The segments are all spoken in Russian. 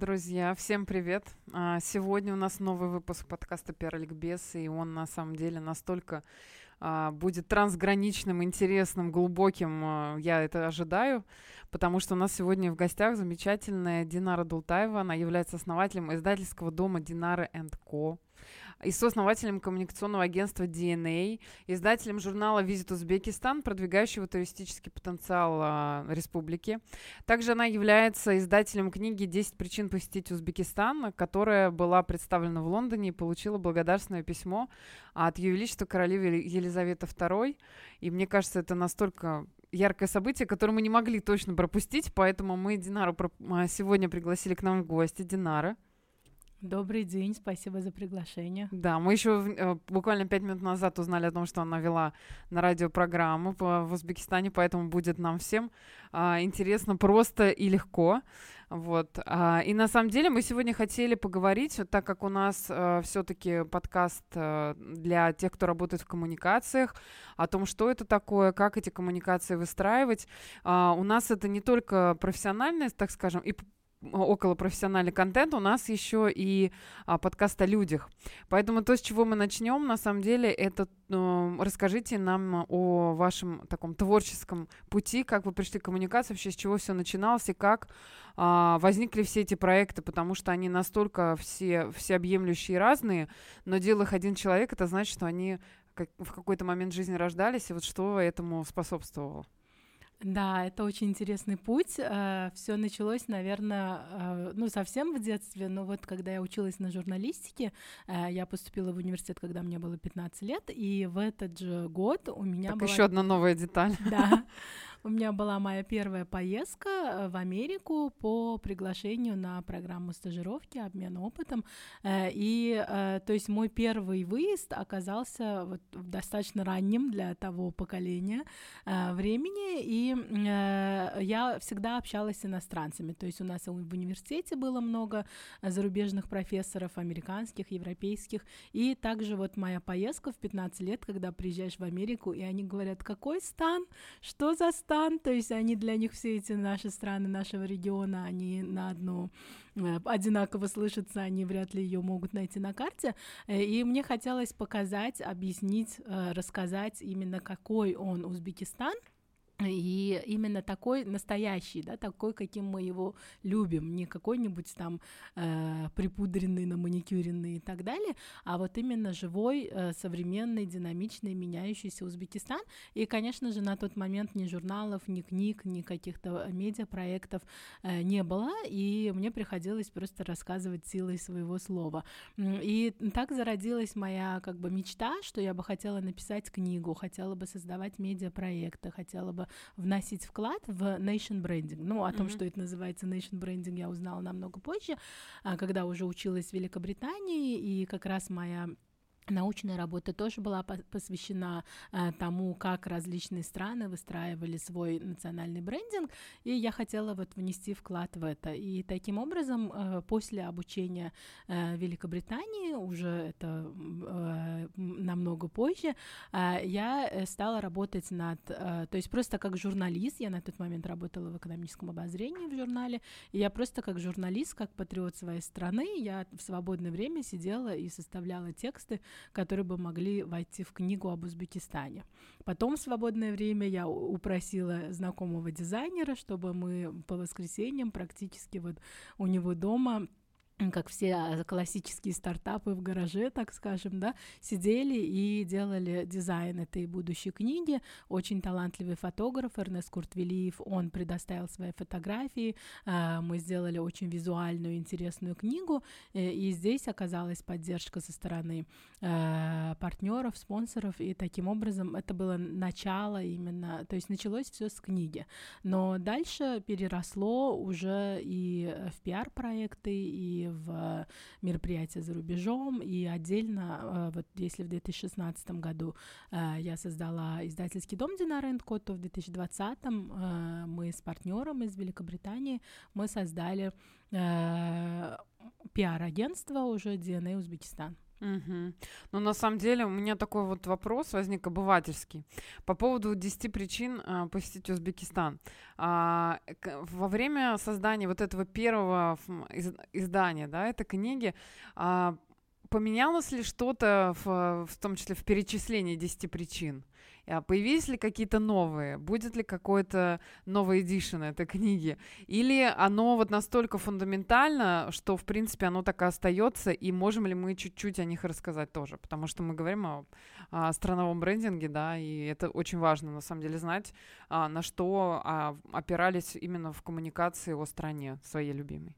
Друзья, всем привет! А, сегодня у нас новый выпуск подкаста «Пиар-ликбез», и он на самом деле настолько а, будет трансграничным, интересным, глубоким, а, я это ожидаю, потому что у нас сегодня в гостях замечательная Динара Дултаева, она является основателем издательского дома «Динара Ко» и сооснователем коммуникационного агентства DNA, издателем журнала «Визит Узбекистан», продвигающего туристический потенциал а, республики. Также она является издателем книги «10 причин посетить Узбекистан», которая была представлена в Лондоне и получила благодарственное письмо от Ее Величества королевы Елизаветы II. И мне кажется, это настолько яркое событие, которое мы не могли точно пропустить, поэтому мы Динару а, сегодня пригласили к нам в гости. Динара. Добрый день, спасибо за приглашение. Да, мы еще э, буквально пять минут назад узнали о том, что она вела на радио программу по, в Узбекистане, поэтому будет нам всем а, интересно, просто и легко. Вот. А, и на самом деле мы сегодня хотели поговорить, так как у нас а, все-таки подкаст а, для тех, кто работает в коммуникациях, о том, что это такое, как эти коммуникации выстраивать. А, у нас это не только профессиональность, так скажем, и около профессиональный контент, у нас еще и а, подкаст о людях. Поэтому то, с чего мы начнем, на самом деле, это э, расскажите нам о вашем таком творческом пути, как вы пришли к коммуникации, вообще с чего все начиналось и как а, возникли все эти проекты, потому что они настолько все всеобъемлющие и разные, но делал их один человек, это значит, что они как, в какой-то момент жизни рождались, и вот что этому способствовало? Да, это очень интересный путь. Э, Все началось, наверное, э, ну, совсем в детстве, но вот когда я училась на журналистике, э, я поступила в университет, когда мне было 15 лет, и в этот же год у меня так была... еще одна новая деталь. Да. У меня была моя первая поездка э, в Америку по приглашению на программу стажировки, обмен опытом. Э, и, э, то есть, мой первый выезд оказался вот достаточно ранним для того поколения времени, и я всегда общалась с иностранцами. То есть, у нас в университете было много зарубежных профессоров, американских, европейских, и также вот моя поездка в 15 лет, когда приезжаешь в Америку, и они говорят, какой стан, что за стан, Казахстан, то есть они для них все эти наши страны нашего региона, они на одну э, одинаково слышатся, они вряд ли ее могут найти на карте. Э, и мне хотелось показать, объяснить, э, рассказать именно какой он Узбекистан — и именно такой настоящий, да, такой, каким мы его любим, не какой-нибудь там э, припудренный, на маникюренный и так далее, а вот именно живой, э, современный, динамичный, меняющийся Узбекистан. И, конечно же, на тот момент ни журналов, ни книг, ни каких-то медиапроектов э, не было, и мне приходилось просто рассказывать силой своего слова. И так зародилась моя как бы мечта, что я бы хотела написать книгу, хотела бы создавать медиапроекты, хотела бы вносить вклад в nation branding. Ну, о том, mm-hmm. что это называется nation branding, я узнала намного позже, а, когда уже училась в Великобритании, и как раз моя Научная работа тоже была посвящена э, тому, как различные страны выстраивали свой национальный брендинг, и я хотела вот внести вклад в это. И таким образом, э, после обучения э, Великобритании, уже это э, намного позже, я стала работать над, то есть просто как журналист, я на тот момент работала в экономическом обозрении в журнале, и я просто как журналист, как патриот своей страны, я в свободное время сидела и составляла тексты, которые бы могли войти в книгу об Узбекистане. Потом в свободное время я упросила знакомого дизайнера, чтобы мы по воскресеньям практически вот у него дома как все а, классические стартапы в гараже, так скажем, да, сидели и делали дизайн этой будущей книги. Очень талантливый фотограф Эрнест Куртвелиев, он предоставил свои фотографии, а, мы сделали очень визуальную, интересную книгу, э, и здесь оказалась поддержка со стороны а, партнеров, спонсоров, и таким образом это было начало именно, то есть началось все с книги, но дальше переросло уже и в пиар-проекты, и в мероприятия за рубежом, и отдельно, э, вот если в 2016 году э, я создала издательский дом Динара Ко, то в 2020 э, мы с партнером из Великобритании мы создали пиар-агентство уже DNA Узбекистан. Угу. Ну, на самом деле, у меня такой вот вопрос возник обывательский по поводу 10 причин а, посетить Узбекистан. А, к, во время создания вот этого первого из, издания, да, этой книги, а, поменялось ли что-то, в, в том числе в перечислении 10 причин? А появились ли какие-то новые? Будет ли какой-то новый эдишн этой книги? Или оно вот настолько фундаментально, что, в принципе, оно так и остается, и можем ли мы чуть-чуть о них рассказать тоже? Потому что мы говорим о, о страновом брендинге, да, и это очень важно, на самом деле, знать, а, на что а, опирались именно в коммуникации о стране своей любимой.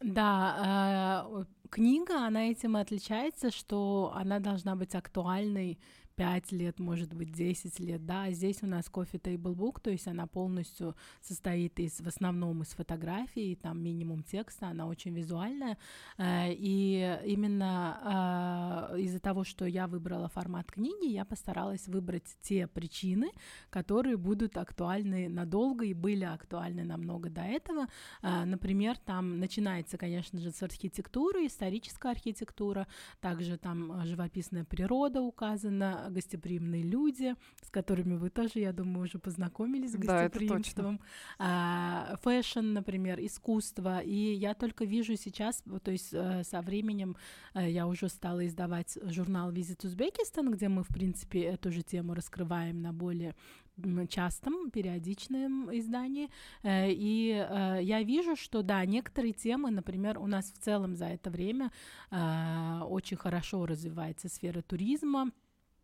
Да, э, книга, она этим и отличается, что она должна быть актуальной 5 лет, может быть, 10 лет, да, а здесь у нас Coffee Table то есть она полностью состоит из, в основном из фотографий, там минимум текста, она очень визуальная, э, и именно э, из-за того, что я выбрала формат книги, я постаралась выбрать те причины, которые будут актуальны надолго и были актуальны намного до этого, э, например, там начинается, конечно же, с архитектуры, историческая архитектура, также там живописная природа указана, гостеприимные люди, с которыми вы тоже, я думаю, уже познакомились с гостеприимством. Да, fashion, например, искусство. И я только вижу сейчас, то есть э, со временем э, я уже стала издавать журнал «Visit Uzbekistan», где мы, в принципе, эту же тему раскрываем на более частом, периодичном издании. Э, и я вижу, что да, некоторые темы, например, у нас в целом за это время очень хорошо развивается сфера туризма,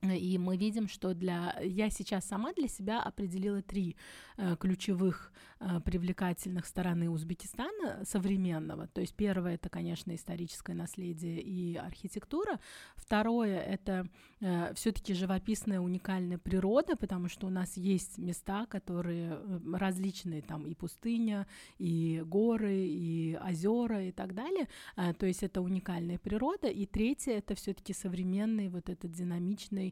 и мы видим, что для... Я сейчас сама для себя определила три э, ключевых э, привлекательных стороны Узбекистана современного. То есть первое — это, конечно, историческое наследие и архитектура. Второе — это э, все таки живописная уникальная природа, потому что у нас есть места, которые различные, там и пустыня, и горы, и озера и так далее. То есть это уникальная природа. И третье — это все таки современный вот этот динамичный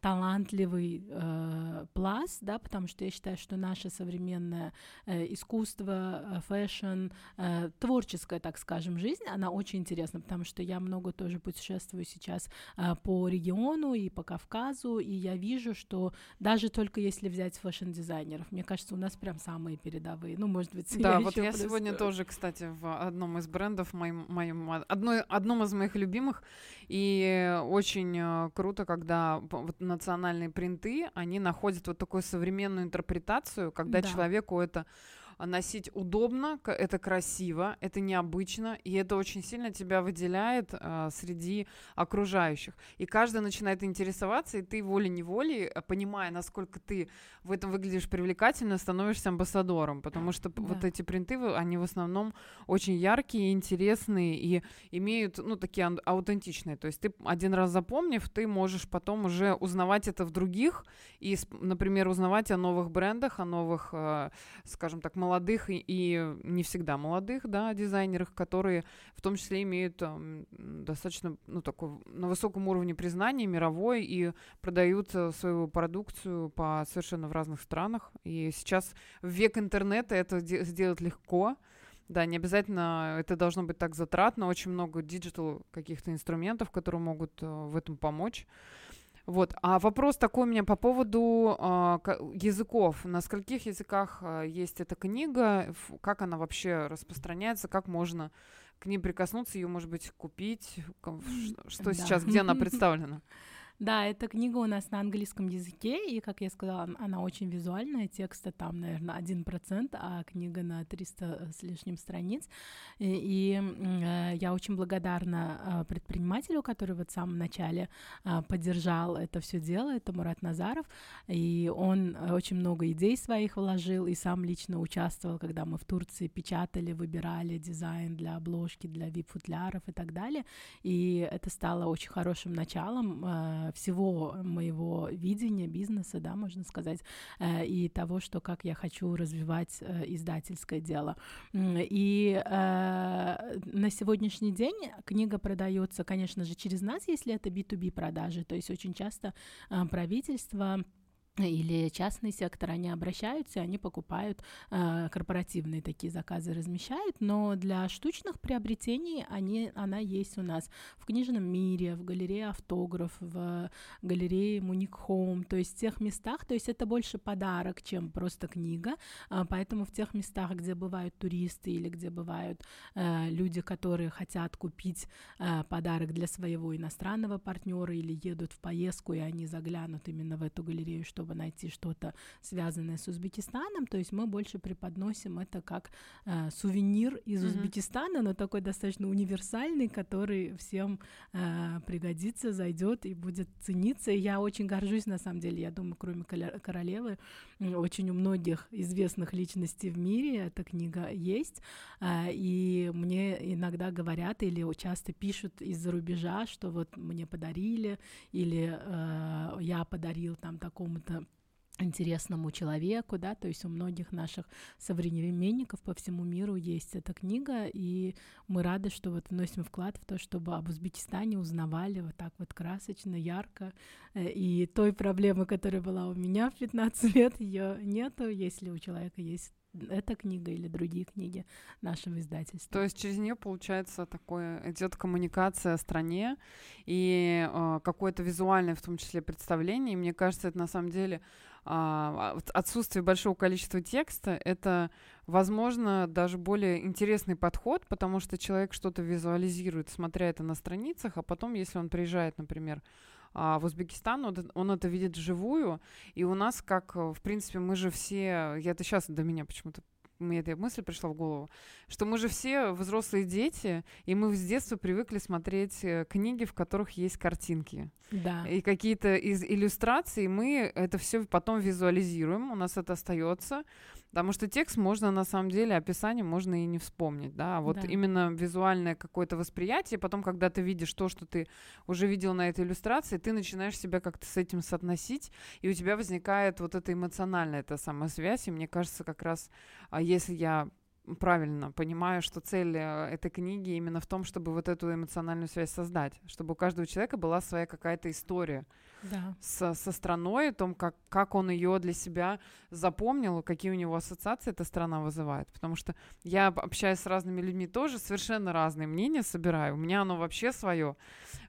талантливый э, пласт, да, потому что я считаю, что наше современное э, искусство, э, fashion, э, творческая, так скажем, жизнь, она очень интересна, потому что я много тоже путешествую сейчас э, по региону и по Кавказу, и я вижу, что даже только если взять fashion-дизайнеров, мне кажется, у нас прям самые передовые, ну, может быть, Да, я вот я плюс... сегодня тоже, кстати, в одном из брендов, моим, моим, одной, одном из моих любимых, и очень э, круто, когда вот национальные принты, они находят вот такую современную интерпретацию, когда да. человеку это носить удобно, это красиво, это необычно, и это очень сильно тебя выделяет э, среди окружающих. И каждый начинает интересоваться, и ты волей-неволей, э, понимая, насколько ты в этом выглядишь привлекательно, становишься амбассадором, потому что да. вот эти принты, они в основном очень яркие, интересные и имеют, ну, такие аутентичные. То есть ты один раз запомнив, ты можешь потом уже узнавать это в других и, например, узнавать о новых брендах, о новых, э, скажем так, молодых и, и не всегда молодых, да, дизайнерах, которые в том числе имеют там, достаточно, ну, такой на высоком уровне признания мировой и продают э, свою продукцию по совершенно в разных странах. И сейчас в век интернета это сделать легко. Да, не обязательно это должно быть так затратно. Очень много digital каких-то инструментов, которые могут э, в этом помочь. Вот. А вопрос такой у меня по поводу э, языков. На скольких языках э, есть эта книга? Как она вообще распространяется? Как можно к ней прикоснуться? Ее, может быть, купить? Что да. сейчас, где она представлена? Да, эта книга у нас на английском языке, и, как я сказала, она очень визуальная, текста там, наверное, один процент, а книга на 300 с лишним страниц. И, и э, я очень благодарна э, предпринимателю, который вот в самом начале э, поддержал это все дело, это Мурат Назаров, и он очень много идей своих вложил, и сам лично участвовал, когда мы в Турции печатали, выбирали дизайн для обложки, для вип-футляров и так далее, и это стало очень хорошим началом э, всего моего видения бизнеса, да, можно сказать, э, и того, что как я хочу развивать э, издательское дело. И э, на сегодняшний день книга продается, конечно же, через нас, если это B2B продажи, то есть очень часто правительство или частный сектор, они обращаются, они покупают э, корпоративные такие заказы, размещают, но для штучных приобретений они, она есть у нас в книжном мире, в галерее автограф, в галерее Муник Хоум, то есть в тех местах, то есть это больше подарок, чем просто книга, э, поэтому в тех местах, где бывают туристы или где бывают э, люди, которые хотят купить э, подарок для своего иностранного партнера или едут в поездку, и они заглянут именно в эту галерею, чтобы чтобы найти что-то связанное с Узбекистаном, то есть мы больше преподносим это как э, сувенир из mm-hmm. Узбекистана, но такой достаточно универсальный, который всем э, пригодится, зайдет и будет цениться. И я очень горжусь, на самом деле, я думаю, кроме королевы, очень у многих известных личностей в мире эта книга есть, э, и мне иногда говорят или часто пишут из-за рубежа, что вот мне подарили, или э, я подарил там такому-то интересному человеку, да, то есть у многих наших современников по всему миру есть эта книга, и мы рады, что вот вносим вклад в то, чтобы об Узбекистане узнавали вот так вот красочно, ярко, э, и той проблемы, которая была у меня в 15 лет, ее нету, если у человека есть эта книга или другие книги нашего издательства. То есть через нее получается такое идет коммуникация о стране и э, какое-то визуальное, в том числе представление. И мне кажется, это на самом деле а, отсутствие большого количества текста, это, возможно, даже более интересный подход, потому что человек что-то визуализирует, смотря это на страницах, а потом, если он приезжает, например, а, в Узбекистан, он, он это видит вживую, и у нас, как, в принципе, мы же все, я это сейчас до меня почему-то мне эта мысль пришла в голову, что мы же все взрослые дети, и мы с детства привыкли смотреть э, книги, в которых есть картинки. Да. И какие-то из иллюстраций мы это все потом визуализируем, у нас это остается. Потому что текст можно, на самом деле, описание можно и не вспомнить, да, а вот да. именно визуальное какое-то восприятие, потом, когда ты видишь то, что ты уже видел на этой иллюстрации, ты начинаешь себя как-то с этим соотносить, и у тебя возникает вот эта эмоциональная эта самая связь, и мне кажется, как раз, а если я правильно понимаю, что цель э, этой книги именно в том, чтобы вот эту эмоциональную связь создать, чтобы у каждого человека была своя какая-то история, да. со, со страной, о том, как, как он ее для себя запомнил, какие у него ассоциации эта страна вызывает. Потому что я общаюсь с разными людьми тоже, совершенно разные мнения собираю. У меня оно вообще свое.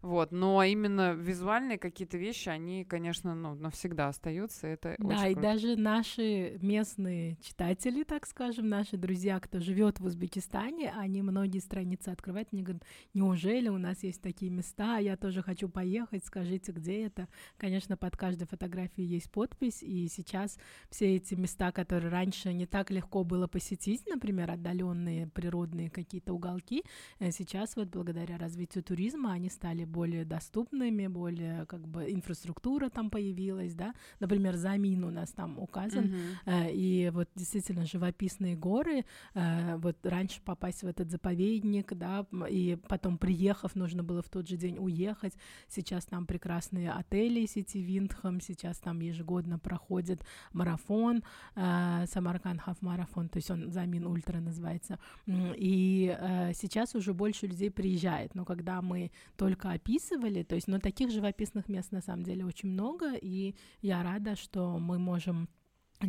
Вот. Но именно визуальные какие-то вещи, они, конечно, ну, навсегда остаются. Это да, очень и круто. даже наши местные читатели, так скажем, наши друзья, кто живет в Узбекистане, они многие страницы открывают, они говорят, неужели у нас есть такие места, я тоже хочу поехать, скажите, где это? Конечно, под каждой фотографией есть подпись, и сейчас все эти места, которые раньше не так легко было посетить, например, отдаленные природные какие-то уголки, э, сейчас вот благодаря развитию туризма они стали более доступными, более как бы инфраструктура там появилась, да, например, Замин у нас там указан, mm-hmm. и вот действительно живописные горы, э, вот раньше попасть в этот заповедник, да, и потом приехав, нужно было в тот же день уехать, сейчас там прекрасные отели, отелей сети Виндхам. Сейчас там ежегодно проходит марафон, э, Самарканд Хав марафон, то есть он Замин Ультра называется. И э, сейчас уже больше людей приезжает. Но когда мы только описывали, то есть, но таких живописных мест на самом деле очень много, и я рада, что мы можем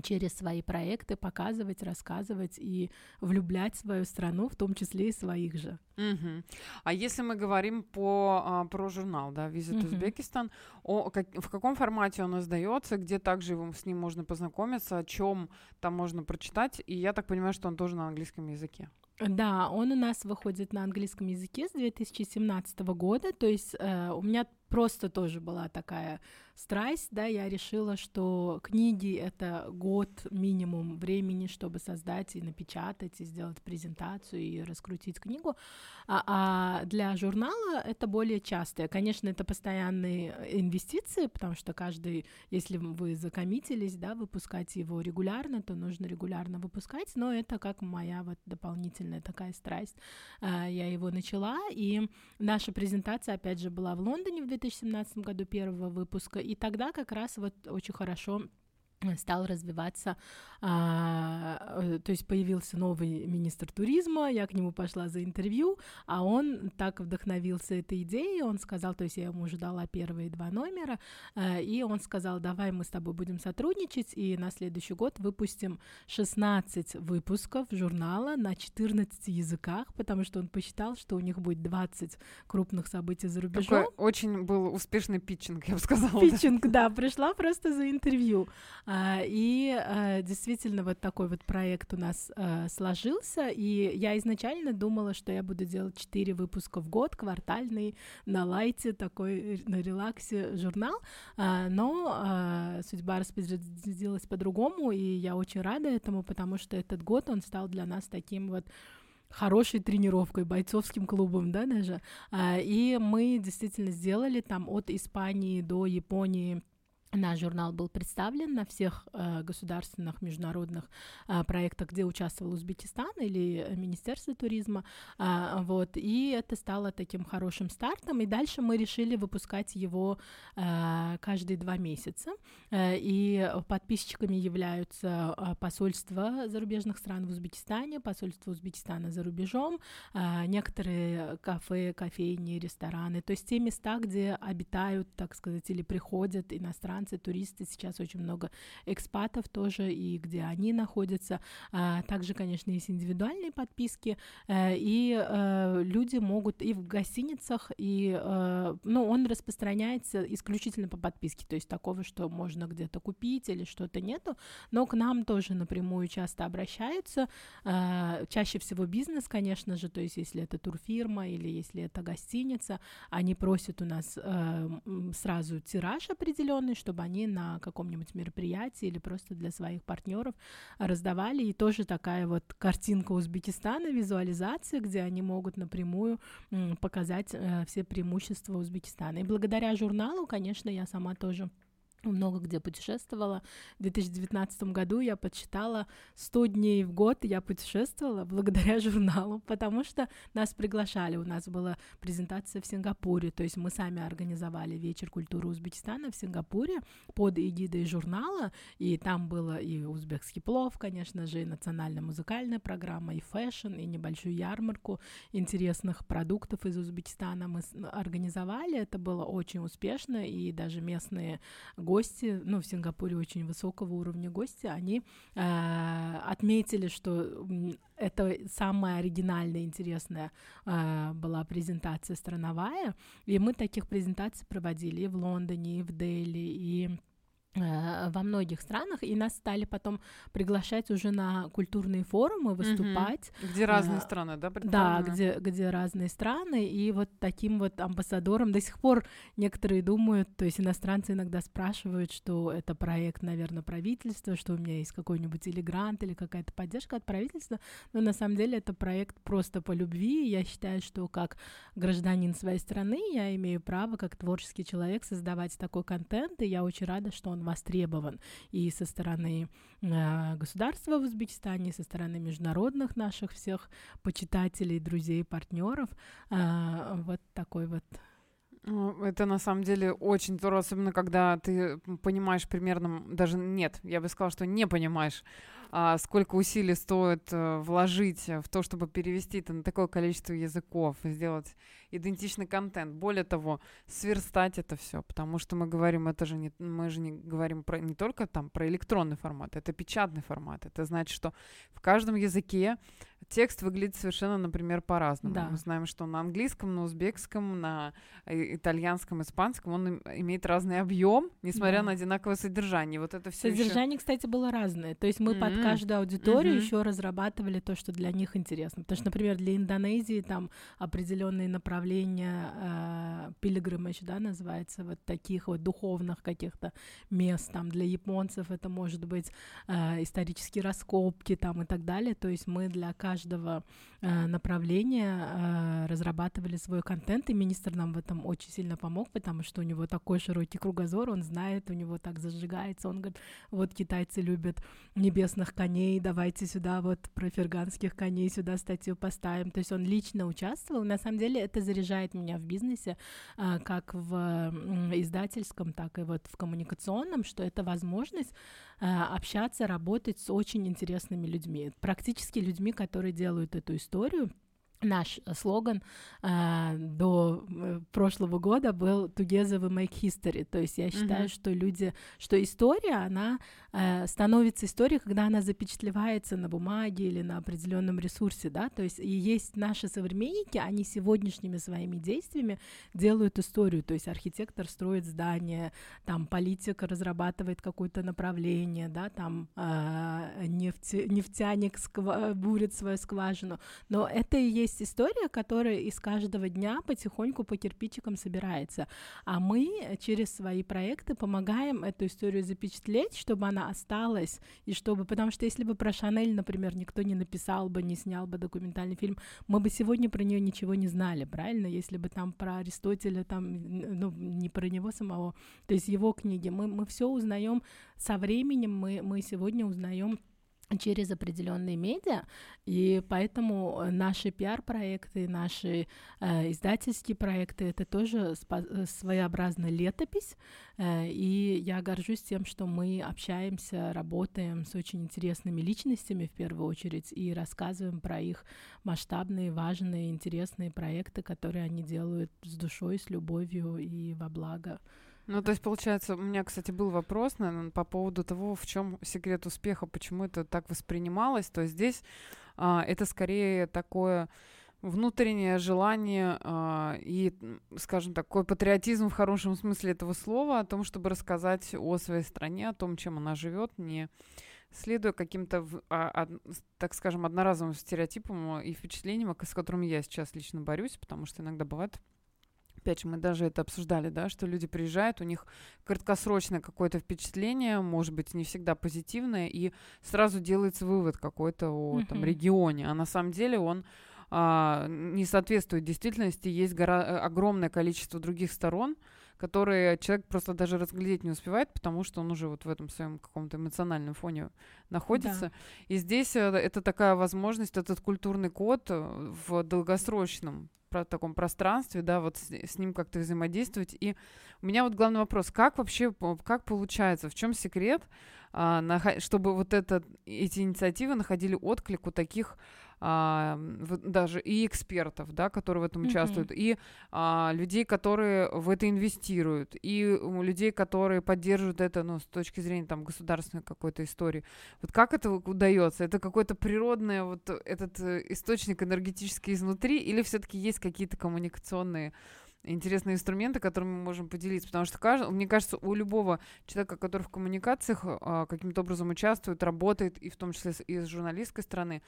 через свои проекты показывать, рассказывать и влюблять свою страну, в том числе и своих же. Угу. А если мы говорим по, а, про журнал, да, Visit угу. Узбекистан, о, как, в каком формате он издается, где также с ним можно познакомиться, о чем там можно прочитать, и я так понимаю, что он тоже на английском языке. Да, он у нас выходит на английском языке с 2017 года, то есть э, у меня просто тоже была такая страсть, да, я решила, что книги — это год минимум времени, чтобы создать и напечатать, и сделать презентацию, и раскрутить книгу, а, а для журнала это более частое. Конечно, это постоянные инвестиции, потому что каждый, если вы закоммитились, да, выпускать его регулярно, то нужно регулярно выпускать, но это как моя вот дополнительная такая страсть. А, я его начала, и наша презентация, опять же, была в Лондоне в 2017 году первого выпуска, и тогда как раз вот очень хорошо стал развиваться, а, э, то есть появился новый министр туризма, я к нему пошла за интервью, а он так вдохновился этой идеей, он сказал, то есть я ему уже дала первые два номера, э, и он сказал, давай мы с тобой будем сотрудничать, и на следующий год выпустим 16 выпусков журнала на 14 языках, потому что он посчитал, что у них будет 20 крупных событий за рубежом. Такой очень был успешный питчинг, я бы сказала. Питчинг, да, пришла просто за интервью. А, и а, действительно вот такой вот проект у нас а, сложился, и я изначально думала, что я буду делать 4 выпуска в год, квартальный, на лайте, такой на релаксе журнал, но судьба распорядилась по-другому, и я очень рада этому, потому что этот год он стал для нас таким вот хорошей тренировкой, бойцовским клубом, да, даже. И мы действительно сделали там от Испании до Японии Наш журнал был представлен на всех э, государственных международных э, проектах, где участвовал Узбекистан или Министерство туризма, э, вот, и это стало таким хорошим стартом, и дальше мы решили выпускать его э, каждые два месяца, э, и подписчиками являются э, посольства зарубежных стран в Узбекистане, посольство Узбекистана за рубежом, э, некоторые кафе, кофейни, рестораны, то есть те места, где обитают, так сказать, или приходят иностранцы, иностранцы, туристы, сейчас очень много экспатов тоже, и где они находятся. А, также, конечно, есть индивидуальные подписки, э, и э, люди могут и в гостиницах, и, э, ну, он распространяется исключительно по подписке, то есть такого, что можно где-то купить или что-то нету, но к нам тоже напрямую часто обращаются, чаще всего бизнес, конечно же, то есть если это турфирма или если это гостиница, они просят у нас сразу тираж определенный, что чтобы они на каком-нибудь мероприятии или просто для своих партнеров раздавали. И тоже такая вот картинка Узбекистана, визуализация, где они могут напрямую показать э, все преимущества Узбекистана. И благодаря журналу, конечно, я сама тоже много где путешествовала. В 2019 году я подсчитала 100 дней в год я путешествовала благодаря журналу, потому что нас приглашали. У нас была презентация в Сингапуре, то есть мы сами организовали вечер культуры Узбекистана в Сингапуре под эгидой журнала, и там было и узбекский плов, конечно же, и национальная музыкальная программа, и fashion, и небольшую ярмарку интересных продуктов из Узбекистана мы организовали. Это было очень успешно, и даже местные ну, в Сингапуре очень высокого уровня гости, они э, отметили, что это самая оригинальная, интересная э, была презентация страновая, и мы таких презентаций проводили и в Лондоне, и в Дели, и во многих странах, и нас стали потом приглашать уже на культурные форумы выступать. Угу. Где разные а, страны, да? Да, где, где разные страны, и вот таким вот амбассадором до сих пор некоторые думают, то есть иностранцы иногда спрашивают, что это проект, наверное, правительства, что у меня есть какой-нибудь или грант, или какая-то поддержка от правительства, но на самом деле это проект просто по любви, я считаю, что как гражданин своей страны я имею право, как творческий человек, создавать такой контент, и я очень рада, что он востребован и со стороны э, государства в Узбекистане, и со стороны международных наших всех почитателей, друзей, партнеров. Э, вот такой вот ну, это на самом деле очень здорово, особенно когда ты понимаешь примерно, даже нет, я бы сказала, что не понимаешь, сколько усилий стоит а, вложить в то, чтобы перевести это на такое количество языков, сделать идентичный контент. Более того, сверстать это все, потому что мы говорим, это же не, мы же не говорим про, не только там про электронный формат, это печатный формат. Это значит, что в каждом языке текст выглядит совершенно, например, по-разному. Да. Мы знаем, что на английском, на узбекском, на э, итальянском, испанском он имеет разный объем, несмотря да. на одинаковое содержание. Вот это все. Содержание, еще... кстати, было разное. То есть мы mm-hmm. под каждую аудиторию mm-hmm. еще разрабатывали то, что для них интересно. Потому что, например, для Индонезии там определенные направления э, пилигримage, да, называется, вот таких вот духовных каких-то мест. Там для японцев это может быть э, исторические раскопки там и так далее. То есть мы для каждого каждого э, направления э, разрабатывали свой контент, и министр нам в этом очень сильно помог, потому что у него такой широкий кругозор, он знает, у него так зажигается, он говорит, вот китайцы любят небесных коней, давайте сюда вот про ферганских коней сюда статью поставим, то есть он лично участвовал, на самом деле это заряжает меня в бизнесе, э, как в издательском, так и вот в коммуникационном, что это возможность общаться, работать с очень интересными людьми, практически людьми, которые делают эту историю наш слоган э, до э, прошлого года был Together we make history. То есть я считаю, mm-hmm. что люди, что история, она э, становится историей, когда она запечатлевается на бумаге или на определенном ресурсе, да. То есть и есть наши современники, они сегодняшними своими действиями делают историю. То есть архитектор строит здание, там политик разрабатывает какое-то направление, да, там э, нефть, нефтяник сква- бурит свою скважину. Но это и есть есть история, которая из каждого дня потихоньку по кирпичикам собирается. А мы через свои проекты помогаем эту историю запечатлеть, чтобы она осталась, и чтобы, потому что если бы про Шанель, например, никто не написал бы, не снял бы документальный фильм, мы бы сегодня про нее ничего не знали, правильно? Если бы там про Аристотеля, там, ну, не про него самого, то есть его книги, мы, мы все узнаем со временем, мы, мы сегодня узнаем через определенные медиа, и поэтому наши пиар-проекты, наши э, издательские проекты — это тоже спо- своеобразная летопись, э, и я горжусь тем, что мы общаемся, работаем с очень интересными личностями в первую очередь и рассказываем про их масштабные, важные, интересные проекты, которые они делают с душой, с любовью и во благо. Ну, то есть, получается, у меня, кстати, был вопрос, наверное, по поводу того, в чем секрет успеха, почему это так воспринималось. То есть здесь а, это скорее такое внутреннее желание а, и, скажем, такой патриотизм в хорошем смысле этого слова о том, чтобы рассказать о своей стране, о том, чем она живет, не следуя каким-то, а, а, так скажем, одноразовым стереотипам и впечатлениям, с которыми я сейчас лично борюсь, потому что иногда бывает Опять же, мы даже это обсуждали, да, что люди приезжают, у них краткосрочное какое-то впечатление, может быть, не всегда позитивное, и сразу делается вывод какой-то о mm-hmm. там, регионе, а на самом деле он а, не соответствует действительности, есть гора- э, огромное количество других сторон, которые человек просто даже разглядеть не успевает, потому что он уже вот в этом своем каком-то эмоциональном фоне находится. Да. И здесь э, это такая возможность, этот культурный код э, в долгосрочном про таком пространстве, да, вот с, с ним как-то взаимодействовать. И у меня вот главный вопрос, как вообще, как получается, в чем секрет, а, чтобы вот это, эти инициативы находили отклик у таких а, даже и экспертов, да, которые в этом mm-hmm. участвуют, и а, людей, которые в это инвестируют, и людей, которые поддерживают это, ну, с точки зрения там государственной какой-то истории. Вот как это удается? Это какой-то природный вот этот э, источник энергетический изнутри, или все-таки есть какие-то коммуникационные интересные инструменты, которыми мы можем поделиться, потому что кажд... мне кажется, у любого человека, который в коммуникациях а, каким-то образом участвует, работает, и в том числе и с журналистской стороны,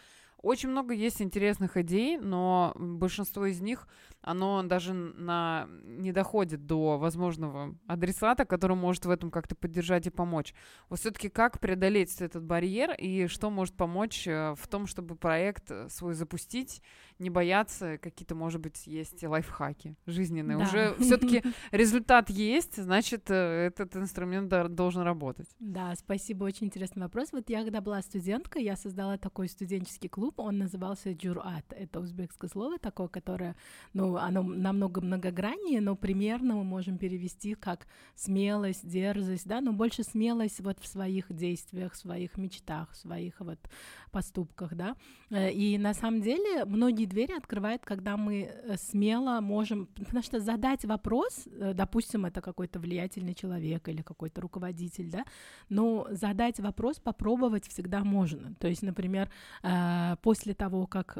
очень много есть интересных идей, но большинство из них, оно даже на, не доходит до возможного адресата, который может в этом как-то поддержать и помочь. Вот все-таки как преодолеть этот барьер и что может помочь э, в том, чтобы проект э, свой запустить, не бояться, какие-то, может быть, есть лайфхаки жизненные. Да. Уже все-таки результат есть, значит, э, этот инструмент должен работать. Да, спасибо, очень интересный вопрос. Вот я, когда была студенткой, я создала такой студенческий клуб, клуб, он назывался Джурат. Это узбекское слово такое, которое, ну, оно намного многограннее, но примерно мы можем перевести как смелость, дерзость, да, но больше смелость вот в своих действиях, в своих мечтах, в своих вот поступках, да. Э, и на самом деле многие двери открывает, когда мы э, смело можем, потому что задать вопрос, э, допустим, это какой-то влиятельный человек или какой-то руководитель, да, но задать вопрос, попробовать всегда можно. То есть, например, после того, как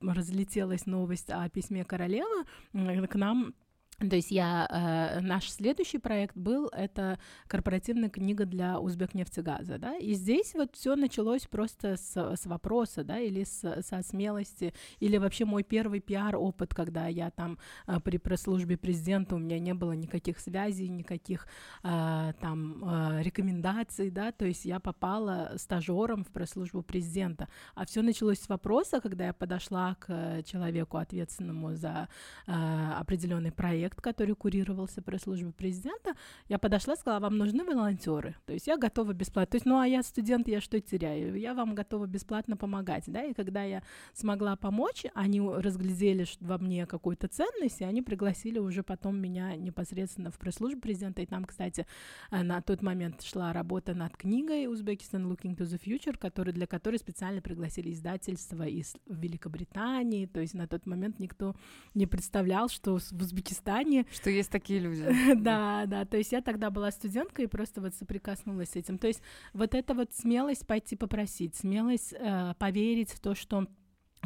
разлетелась новость о письме королевы, к нам То есть я, э, наш следующий проект был, это корпоративная книга для Узбекнефтегаза, да, и здесь вот все началось просто с, с вопроса, да, или с, со смелости, или вообще мой первый пиар-опыт, когда я там э, при пресс-службе президента, у меня не было никаких связей, никаких э, там э, рекомендаций, да, то есть я попала стажером в пресс-службу президента, а все началось с вопроса, когда я подошла к человеку, ответственному за э, определенный проект, проект, который курировался пресс-службой президента, я подошла сказала, вам нужны волонтеры? То есть я готова бесплатно. То есть, ну а я студент, я что теряю? Я вам готова бесплатно помогать, да? И когда я смогла помочь, они разглядели во мне какую-то ценность, и они пригласили уже потом меня непосредственно в пресс-службу президента. И там, кстати, э, на тот момент шла работа над книгой «Узбекистан Looking to the Future», который, для которой специально пригласили издательство из Великобритании. То есть на тот момент никто не представлял, что в Узбекистане Казани. Что есть такие люди. да, да, то есть я тогда была студенткой и просто вот соприкоснулась с этим. То есть вот эта вот смелость пойти попросить, смелость э, поверить в то, что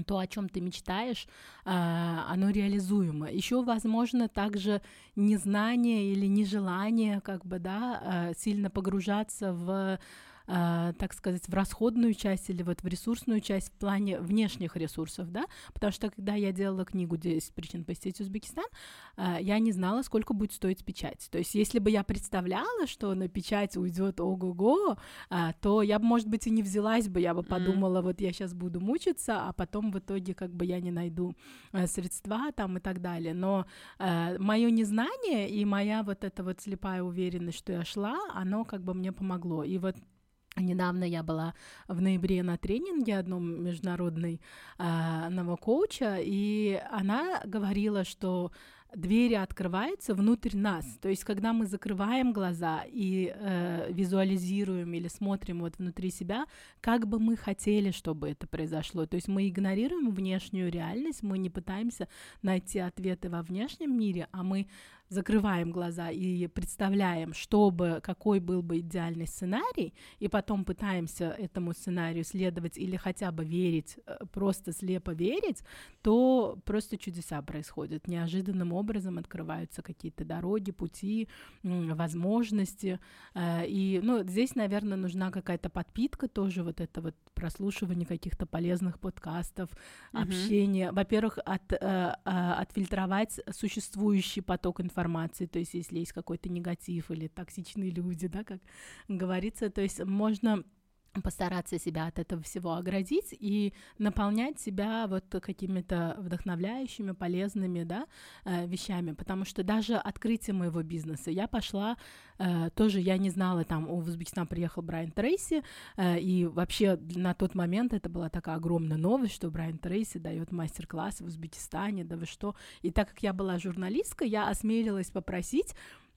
то, о чем ты мечтаешь, э, оно реализуемо. Еще, возможно, также незнание или нежелание, как бы, да, э, сильно погружаться в э, так сказать, в расходную часть или вот в ресурсную часть в плане внешних ресурсов, да, потому что когда я делала книгу «10 причин посетить Узбекистан», э, я не знала, сколько будет стоить печать. То есть если бы я представляла, что на печать уйдет ого-го, э, то я бы, может быть, и не взялась бы, я бы подумала, вот я сейчас буду мучиться, а потом в итоге как бы я не найду э, средства там и так далее. Но э, мое незнание и моя вот эта вот слепая уверенность, что я шла, оно как бы мне помогло. И вот Недавно я была в ноябре на тренинге одном международной э, коуча, и она говорила, что двери открываются внутрь нас. То есть, когда мы закрываем глаза и э, визуализируем или смотрим вот внутри себя, как бы мы хотели, чтобы это произошло. То есть мы игнорируем внешнюю реальность, мы не пытаемся найти ответы во внешнем мире, а мы закрываем глаза и представляем, чтобы, какой был бы идеальный сценарий, и потом пытаемся этому сценарию следовать или хотя бы верить, э, просто слепо верить, то просто чудеса происходят. Неожиданным образом открываются какие-то дороги, пути, возможности. Э, и ну, здесь, наверное, нужна какая-то подпитка тоже, вот это вот прослушивание каких-то полезных подкастов, mm-hmm. общение. Во-первых, от, э, отфильтровать существующий поток информации информации, то есть если есть какой-то негатив или токсичные люди, да, как говорится, то есть можно постараться себя от этого всего оградить и наполнять себя вот какими-то вдохновляющими, полезными, да, э, вещами, потому что даже открытие моего бизнеса, я пошла, э, тоже я не знала, там, в Узбекистан приехал Брайан Трейси, э, и вообще на тот момент это была такая огромная новость, что Брайан Трейси дает мастер-класс в Узбекистане, да вы что, и так как я была журналисткой, я осмелилась попросить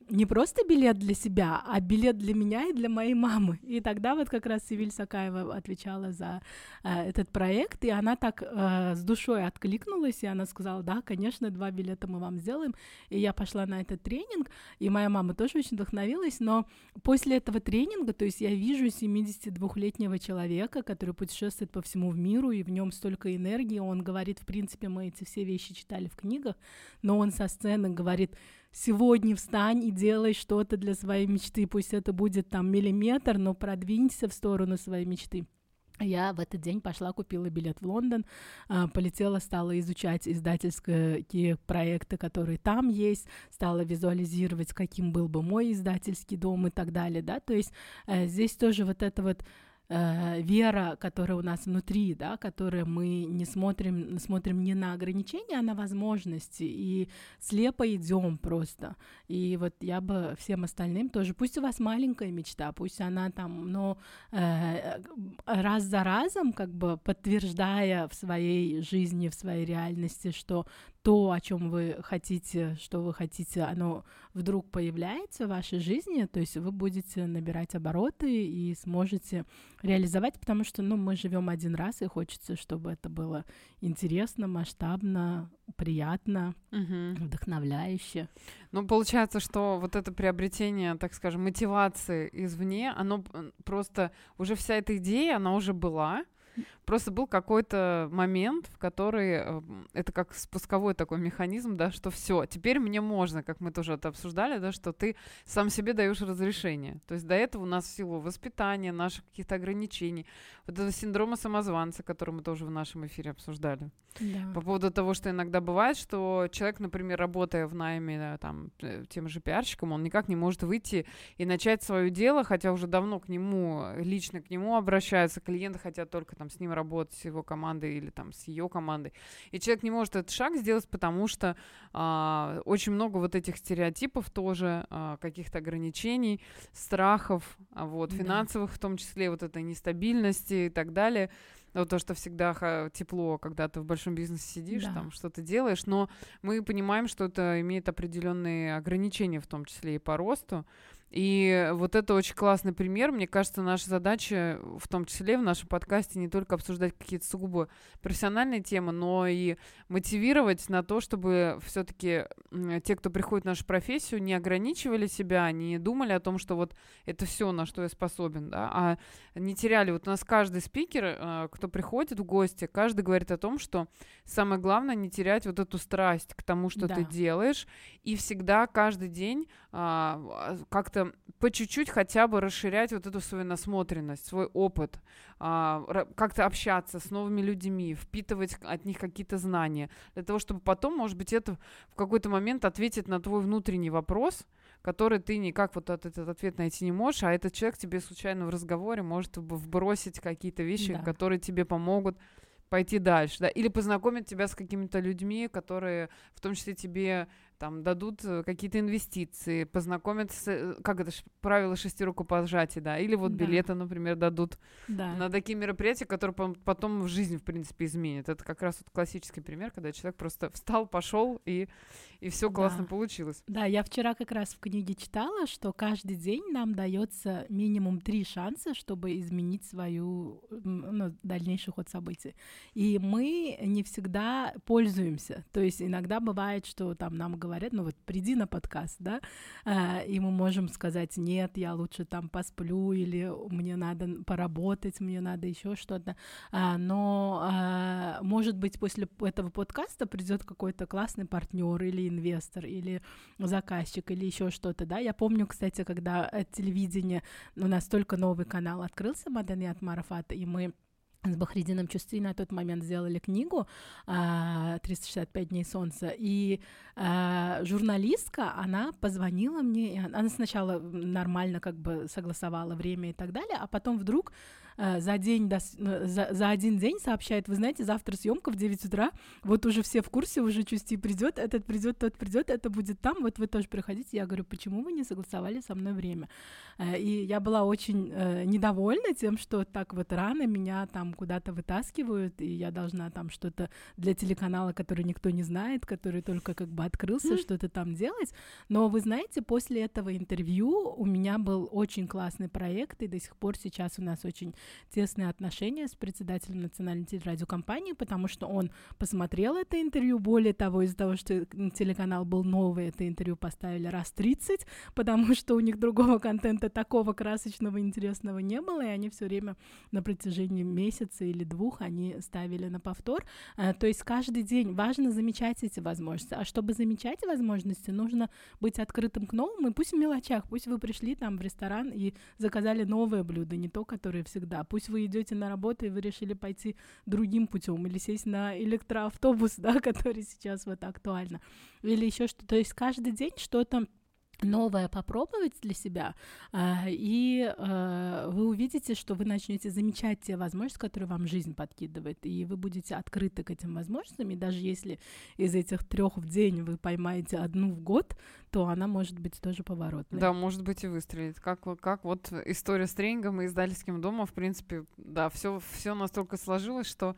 не просто билет для себя, а билет для меня и для моей мамы. И тогда вот как раз Севиль Сакаева отвечала за э, этот проект, и она так э, с душой откликнулась, и она сказала, да, конечно, два билета мы вам сделаем. И я пошла на этот тренинг, и моя мама тоже очень вдохновилась, но после этого тренинга, то есть я вижу 72-летнего человека, который путешествует по всему миру, и в нем столько энергии, он говорит, в принципе, мы эти все вещи читали в книгах, но он со сцены говорит, сегодня встань и делай что-то для своей мечты. Пусть это будет там миллиметр, но продвинься в сторону своей мечты. Я в этот день пошла, купила билет в Лондон, а, полетела, стала изучать издательские проекты, которые там есть, стала визуализировать, каким был бы мой издательский дом и так далее, да, то есть э, здесь тоже вот это вот э, вера, которая у нас внутри, да, которая мы не смотрим, смотрим не на ограничения, а на возможности, и слепо идем просто. И вот я бы всем остальным тоже, пусть у вас маленькая мечта, пусть она там, но э, раз за разом, как бы подтверждая в своей жизни, в своей реальности, что то, о чем вы хотите, что вы хотите, оно вдруг появляется в вашей жизни, то есть вы будете набирать обороты и сможете реализовать, потому что, ну, мы живем один раз, и хочется, чтобы это было интересно, масштабно, приятно, угу. вдохновляюще. Ну, получается, что вот это приобретение, так скажем, мотивации извне, оно просто уже вся эта идея, она уже была, просто был какой-то момент, в который э, это как спусковой такой механизм, да, что все, теперь мне можно, как мы тоже это обсуждали, да, что ты сам себе даешь разрешение. То есть до этого у нас в силу воспитания, наших каких-то ограничений, вот этого синдрома самозванца, который мы тоже в нашем эфире обсуждали. Да. По поводу того, что иногда бывает, что человек, например, работая в найме там, э, тем же пиарщиком, он никак не может выйти и начать свое дело, хотя уже давно к нему, лично к нему обращаются, клиенты хотят только там с ним работать, с его командой или там с ее командой. И человек не может этот шаг сделать, потому что а, очень много вот этих стереотипов тоже, а, каких-то ограничений, страхов, а, вот, финансовых да. в том числе, вот этой нестабильности и так далее. Вот то, что всегда тепло, когда ты в большом бизнесе сидишь, да. там что-то делаешь, но мы понимаем, что это имеет определенные ограничения, в том числе и по росту. И вот это очень классный пример. Мне кажется, наша задача, в том числе в нашем подкасте, не только обсуждать какие-то сугубо профессиональные темы, но и мотивировать на то, чтобы все-таки те, кто приходит в нашу профессию, не ограничивали себя, не думали о том, что вот это все, на что я способен, да, а не теряли. Вот у нас каждый спикер, э, кто приходит в гости, каждый говорит о том, что самое главное не терять вот эту страсть к тому, что да. ты делаешь, и всегда каждый день а, как-то как по чуть-чуть хотя бы расширять вот эту свою насмотренность, свой опыт, а, как-то общаться с новыми людьми, впитывать от них какие-то знания, для того, чтобы потом, может быть, это в какой-то момент ответит на твой внутренний вопрос, который ты никак вот этот, этот ответ найти не можешь, а этот человек тебе случайно в разговоре может вбросить какие-то вещи, да. которые тебе помогут пойти дальше, да, или познакомить тебя с какими-то людьми, которые в том числе тебе там дадут э, какие-то инвестиции, познакомят с, э, как это, правило шести рукопожатий, да, или вот да. билеты, например, дадут да. на такие мероприятия, которые потом в жизнь, в принципе, изменят. Это как раз вот классический пример, когда человек просто встал, пошел и, и все классно да. получилось. Да, я вчера как раз в книге читала, что каждый день нам дается минимум три шанса, чтобы изменить свою ну, дальнейший ход событий. И мы не всегда пользуемся. То есть иногда бывает, что там нам говорят, говорят, ну вот приди на подкаст, да, а, и мы можем сказать, нет, я лучше там посплю, или мне надо поработать, мне надо еще что-то, а, но, а, может быть, после этого подкаста придет какой-то классный партнер или инвестор, или заказчик, или еще что-то, да, я помню, кстати, когда телевидение, у нас только новый канал открылся, Маданьят Марафат, и мы с Бахридином Чувстви на тот момент сделали книгу «365 дней солнца», и а, журналистка, она позвонила мне, она сначала нормально как бы согласовала время и так далее, а потом вдруг за день, до, ну, за, за один день сообщает, вы знаете, завтра съемка в 9 утра, вот уже все в курсе, уже Чусти придет, этот придет, тот придет, это будет там, вот вы тоже приходите. Я говорю, почему вы не согласовали со мной время? Э, и я была очень э, недовольна тем, что так вот рано меня там куда-то вытаскивают, и я должна там что-то для телеканала, который никто не знает, который только как бы открылся, что-то там делать. Но вы знаете, после этого интервью у меня был очень классный проект, и до сих пор сейчас у нас очень тесные отношения с председателем национальной телерадиокомпании, потому что он посмотрел это интервью. Более того, из-за того, что телеканал был новый, это интервью поставили раз 30, потому что у них другого контента такого красочного, интересного не было, и они все время на протяжении месяца или двух они ставили на повтор. А, то есть каждый день важно замечать эти возможности. А чтобы замечать возможности, нужно быть открытым к новому, и пусть в мелочах, пусть вы пришли там в ресторан и заказали новое блюдо, не то, которое всегда да, пусть вы идете на работу, и вы решили пойти другим путем, или сесть на электроавтобус, да, который сейчас вот актуально, или еще что-то. То есть каждый день что-то новое попробовать для себя, а, и а, вы увидите, что вы начнете замечать те возможности, которые вам жизнь подкидывает, и вы будете открыты к этим возможностям, и даже если из этих трех в день вы поймаете одну в год, то она может быть тоже поворотной. Да, может быть и выстрелит. Как, как вот история с тренингом и издательским домом, в принципе, да, все, все настолько сложилось, что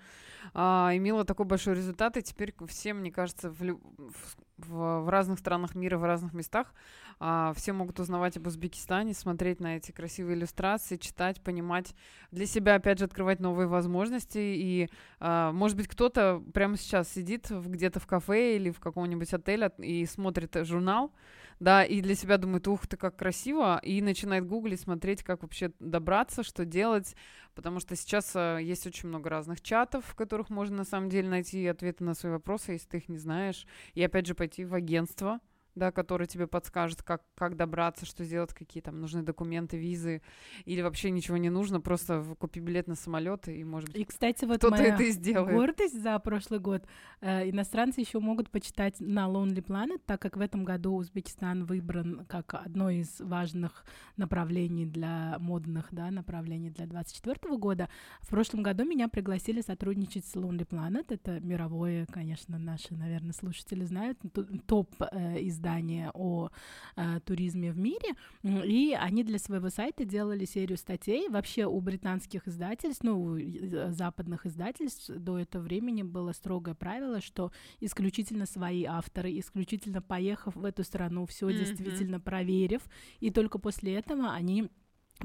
а, имела такой большой результат, и теперь всем, мне кажется, в, в, в разных странах мира, в разных местах. А, все могут узнавать об Узбекистане, смотреть на эти красивые иллюстрации, читать, понимать, для себя, опять же, открывать новые возможности. И, а, может быть, кто-то прямо сейчас сидит где-то в кафе или в каком-нибудь отеле и смотрит журнал, да, и для себя думает, ух ты, как красиво, и начинает гуглить, смотреть, как вообще добраться, что делать, потому что сейчас э, есть очень много разных чатов, в которых можно на самом деле найти ответы на свои вопросы, если ты их не знаешь, и опять же пойти в агентство, да, который тебе подскажет, как, как добраться, что сделать, какие там нужны документы, визы, или вообще ничего не нужно, просто купи билет на самолет и, может быть, и, кстати, вот кто-то это и сделает. гордость за прошлый год. Э, иностранцы еще могут почитать на Lonely Planet, так как в этом году Узбекистан выбран как одно из важных направлений для модных да, направлений для 2024 года. В прошлом году меня пригласили сотрудничать с Lonely Planet. Это мировое, конечно, наши, наверное, слушатели знают, топ э, из издание о э, туризме в мире, и они для своего сайта делали серию статей. Вообще у британских издательств, ну, у э, западных издательств до этого времени было строгое правило, что исключительно свои авторы, исключительно поехав в эту страну, все mm-hmm. действительно проверив, и только после этого они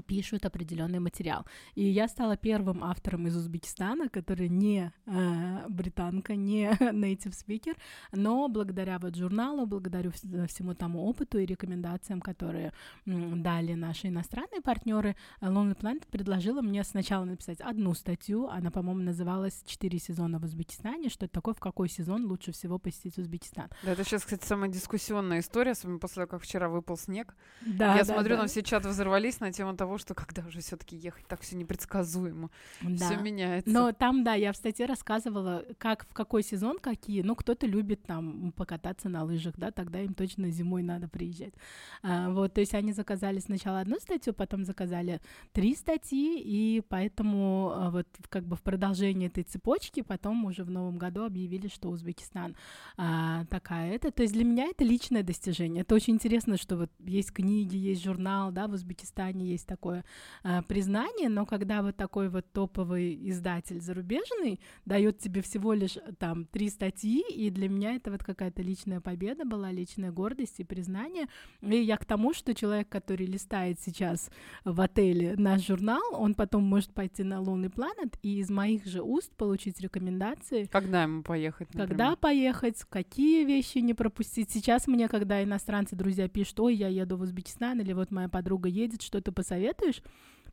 пишут определенный материал. И я стала первым автором из Узбекистана, который не э, британка, не native speaker, но благодаря вот журналу, благодаря всему тому опыту и рекомендациям, которые м, дали наши иностранные партнеры, Lonely Planet предложила мне сначала написать одну статью, она, по-моему, называлась «Четыре сезона в Узбекистане», что это такое, в какой сезон лучше всего посетить Узбекистан. Да, это сейчас, кстати, самая дискуссионная история, особенно после того, как вчера выпал снег. Да, я да, смотрю, да. на все чаты взорвались на тему того, что когда уже все-таки ехать, так все непредсказуемо, Да. все меняется. Но там, да, я в статье рассказывала, как в какой сезон какие. Ну, кто-то любит там покататься на лыжах, да, тогда им точно зимой надо приезжать. А, вот, то есть они заказали сначала одну статью, потом заказали три статьи, и поэтому а, вот как бы в продолжении этой цепочки потом уже в новом году объявили, что Узбекистан а, такая это. То есть для меня это личное достижение. Это очень интересно, что вот есть книги, есть журнал, да, в Узбекистане есть такое э, признание, но когда вот такой вот топовый издатель зарубежный дает тебе всего лишь э, там три статьи, и для меня это вот какая-то личная победа была, личная гордость и признание. И я к тому, что человек, который листает сейчас в отеле наш журнал, он потом может пойти на Lonely Planet и из моих же уст получить рекомендации, Когда ему поехать, например? когда поехать, какие вещи не пропустить. Сейчас мне, когда иностранцы, друзья пишут, ой, я еду в Узбекистан, или вот моя подруга едет, что ты посоветуешь?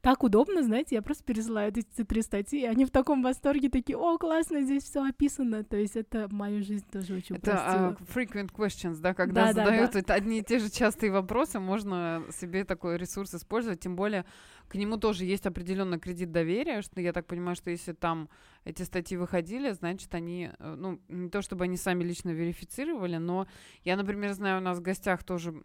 Так удобно, знаете, я просто пересылаю эти три статьи, и они в таком восторге такие, о, классно, здесь все описано. То есть это мою жизнь тоже очень Это упростило. а, frequent questions, да, когда Да, да, задают да. это одни и те же частые вопросы, можно себе такой ресурс использовать, тем более к нему тоже есть определенный кредит доверия, что я так понимаю, что если там эти статьи выходили, значит, они, э, ну, не то чтобы они сами лично верифицировали, но я, например, знаю, у нас в гостях тоже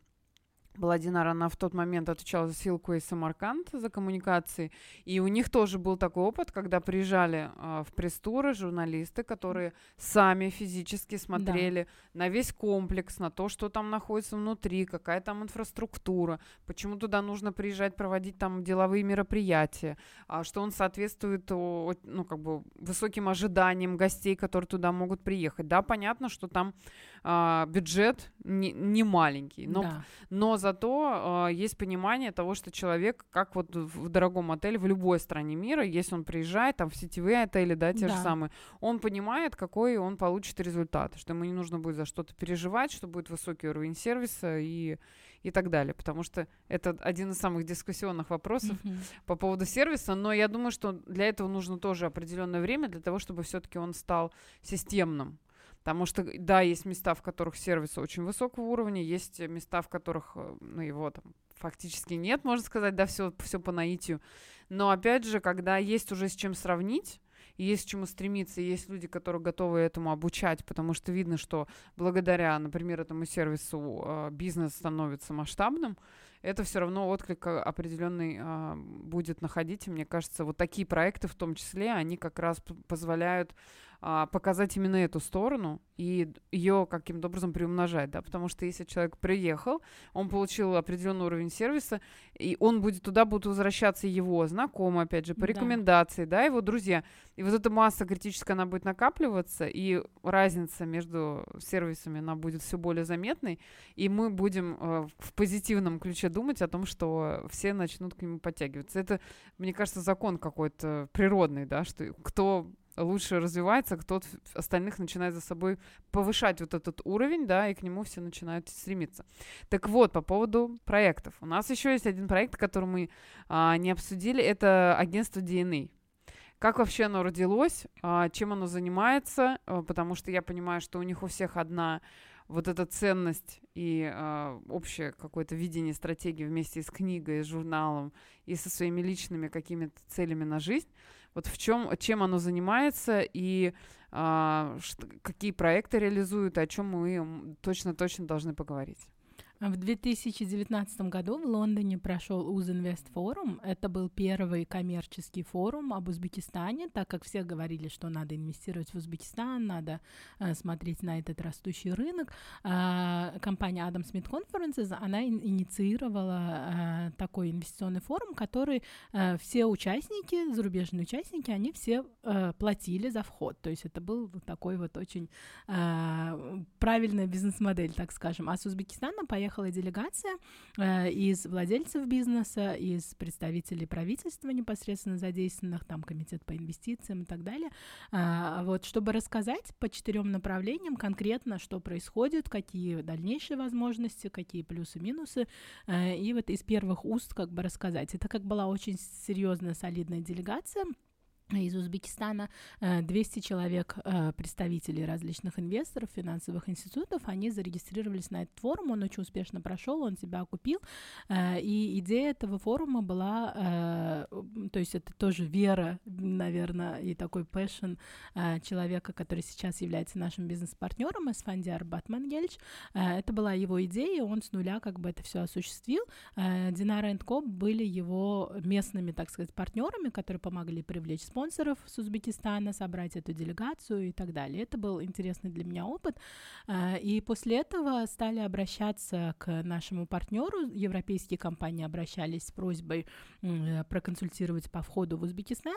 была Динара, она в тот момент отвечала за Силку и Самарканд за коммуникации, и у них тоже был такой опыт, когда приезжали э, в пресс-туры журналисты, которые сами физически смотрели на весь комплекс, на то, что там находится внутри, какая там инфраструктура, почему туда нужно приезжать, проводить там деловые мероприятия, а что он соответствует о, ну, как бы высоким ожиданиям гостей, которые туда могут приехать. Да, понятно, что там а, бюджет не, не маленький, но Да. но зато э, есть понимание того, что человек, как вот в дорогом отеле в любой стране мира, если он приезжает, там в сетевые отели, да, те же Да. самые, он понимает, какой он получит результат, что ему не нужно будет за что-то переживать, что будет высокий уровень сервиса и, и так далее, потому что это один из самых дискуссионных вопросов Мгм. по поводу сервиса, но я думаю, что для этого нужно тоже определенное время для того, чтобы все-таки он стал системным. Потому что, да, есть места, в которых сервис очень высокого уровня, есть места, в которых, э, ну, его там фактически нет, можно сказать, да, все, все по наитию. Но, опять же, когда есть уже с чем сравнить, есть к чему стремиться, есть люди, которые готовы этому обучать, потому что видно, что благодаря, например, этому сервису э, бизнес становится масштабным, это все равно отклик э, определенный а, будет находить. И мне кажется, вот такие проекты в том числе, они как раз позволяют а, показать именно эту сторону и ее каким-то образом приумножать, да, потому что если человек приехал, он получил определенный уровень сервиса, и он будет туда, будут возвращаться его знакомые, опять же, по Да. рекомендации, да, его друзья, и вот эта масса критическая, она будет накапливаться, и разница между сервисами, она будет все более заметной, и мы будем э, в позитивном ключе думать о том, что все начнут к нему подтягиваться. Это, мне кажется, закон какой-то природный, да, что кто лучше развивается, кто остальных начинает за собой повышать вот этот уровень, да, и к нему все начинают стремиться. Так вот, по поводу проектов. У нас еще есть один проект, который мы а, не обсудили, это агентство DNA. как вообще оно родилось, а, чем оно занимается, а, потому что я понимаю, что у них у всех одна вот эта ценность и э, общее какое-то видение стратегии вместе с книгой, с журналом и со своими личными какими-то целями на жизнь. Вот в чем, чем оно занимается и что, какие проекты реализуют, о чем мы точно-точно должны поговорить. В 2019 году в Лондоне прошел Узинвест форум. Это был первый коммерческий форум об Узбекистане, так как все говорили, что надо инвестировать в Узбекистан, надо э, смотреть на этот растущий рынок. Э, компания Adam Smith Conferences, она инициировала э, такой инвестиционный форум, который э, все участники, зарубежные участники, они все э, платили за вход. То есть это был такой вот очень э, правильная бизнес-модель, так скажем. А с Узбекистана поехали приехала делегация э, из владельцев бизнеса, из представителей правительства непосредственно задействованных, там комитет по инвестициям и так далее, э, вот, чтобы рассказать по четырем направлениям конкретно, что происходит, какие дальнейшие возможности, какие плюсы-минусы, э, и вот из первых уст как бы рассказать. Это как была очень серьезная, солидная делегация, из Узбекистана 200 э, человек, э, представителей различных инвесторов, финансовых институтов, они зарегистрировались на этот форум, он очень успешно прошел, он себя окупил, э, и идея этого форума была, то есть это тоже вера, наверное, и такой passion человека, который сейчас является нашим бизнес-партнером, Эсфандиар Батмангелидж, это была его идея, он с нуля как бы это все осуществил, Dinara & Co были его местными, так сказать, партнерами, которые помогли привлечь спонсоров, спонсоров с Узбекистана, собрать эту делегацию и так далее. Это был интересный для меня опыт. А, и после этого стали обращаться к нашему партнеру. Европейские компании обращались с просьбой проконсультировать по входу в Узбекистан.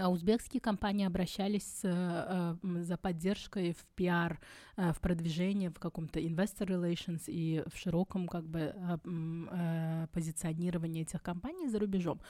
А узбекские компании обращались э, за поддержкой в пиар, э, в продвижении, в каком-то investor relations и в широком как бы э, э, позиционировании этих компаний за рубежом.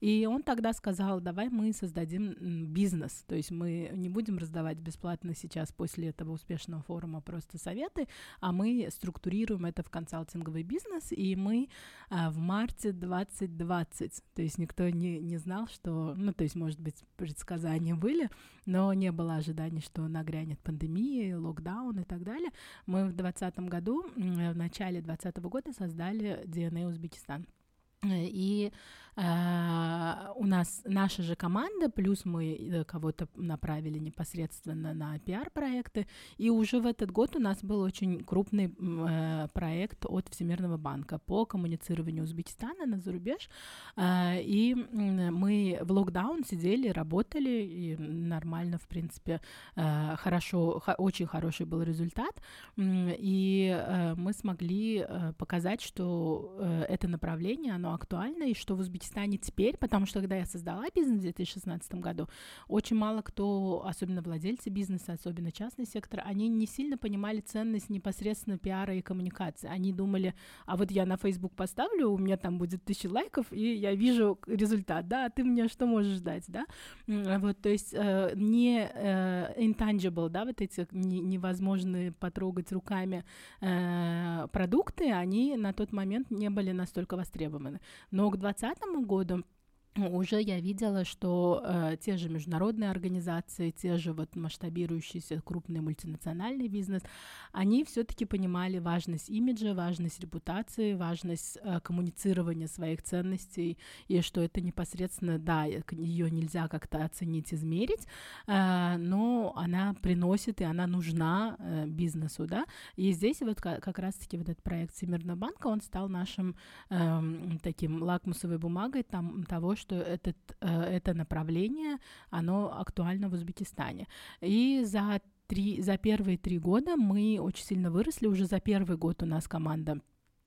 И он тогда сказал, давай мы создадим бизнес, то есть мы не будем раздавать бесплатно сейчас после этого успешного форума просто советы, а мы структурируем это в консалтинговый бизнес, и мы э, в марте 2020, то есть никто не, не знал, что, ну то есть может быть предсказания были, но не было ожиданий, что нагрянет пандемия, локдаун и так далее. Мы в 2020 году, в начале 2020 года создали DNA Узбекистан. И Uh, у нас наша же команда, плюс мы э, кого-то направили непосредственно на пиар-проекты, и уже в этот год у нас был очень крупный uh, проект от Всемирного банка по коммуницированию Узбекистана на зарубеж, uh, и мы в локдаун сидели, работали, и нормально, в принципе, хорошо, очень хороший был результат, и мы смогли показать, что это направление, оно актуально, и что в Узбекистане Узбекистане теперь, потому что когда я создала бизнес в 2016 году, очень мало кто, особенно владельцы бизнеса, особенно частный сектор, они не сильно понимали ценность непосредственно пиара и коммуникации. Они думали, а вот я на Facebook поставлю, у меня там будет тысяча лайков, и я вижу результат, да, а ты мне что можешь дать, да? Вот, то есть э, не э, intangible, да, вот эти не, невозможные потрогать руками э, продукты, они на тот момент не были настолько востребованы. Но к 2020 году уже я видела, что э, те же международные организации, те же вот масштабирующиеся крупный мультинациональный бизнес, они все-таки понимали важность имиджа, важность репутации, важность э, коммуницирования своих ценностей, и что это непосредственно, да, ее нельзя как-то оценить, измерить, э, но она приносит и она нужна э, бизнесу, да. И здесь вот как, раз-таки вот этот проект Всемирного банка, он стал нашим э, таким лакмусовой бумагой там того, что этот, э, это направление, оно актуально в Узбекистане. И за три, за первые три года мы очень сильно выросли. Уже за первый год у нас команда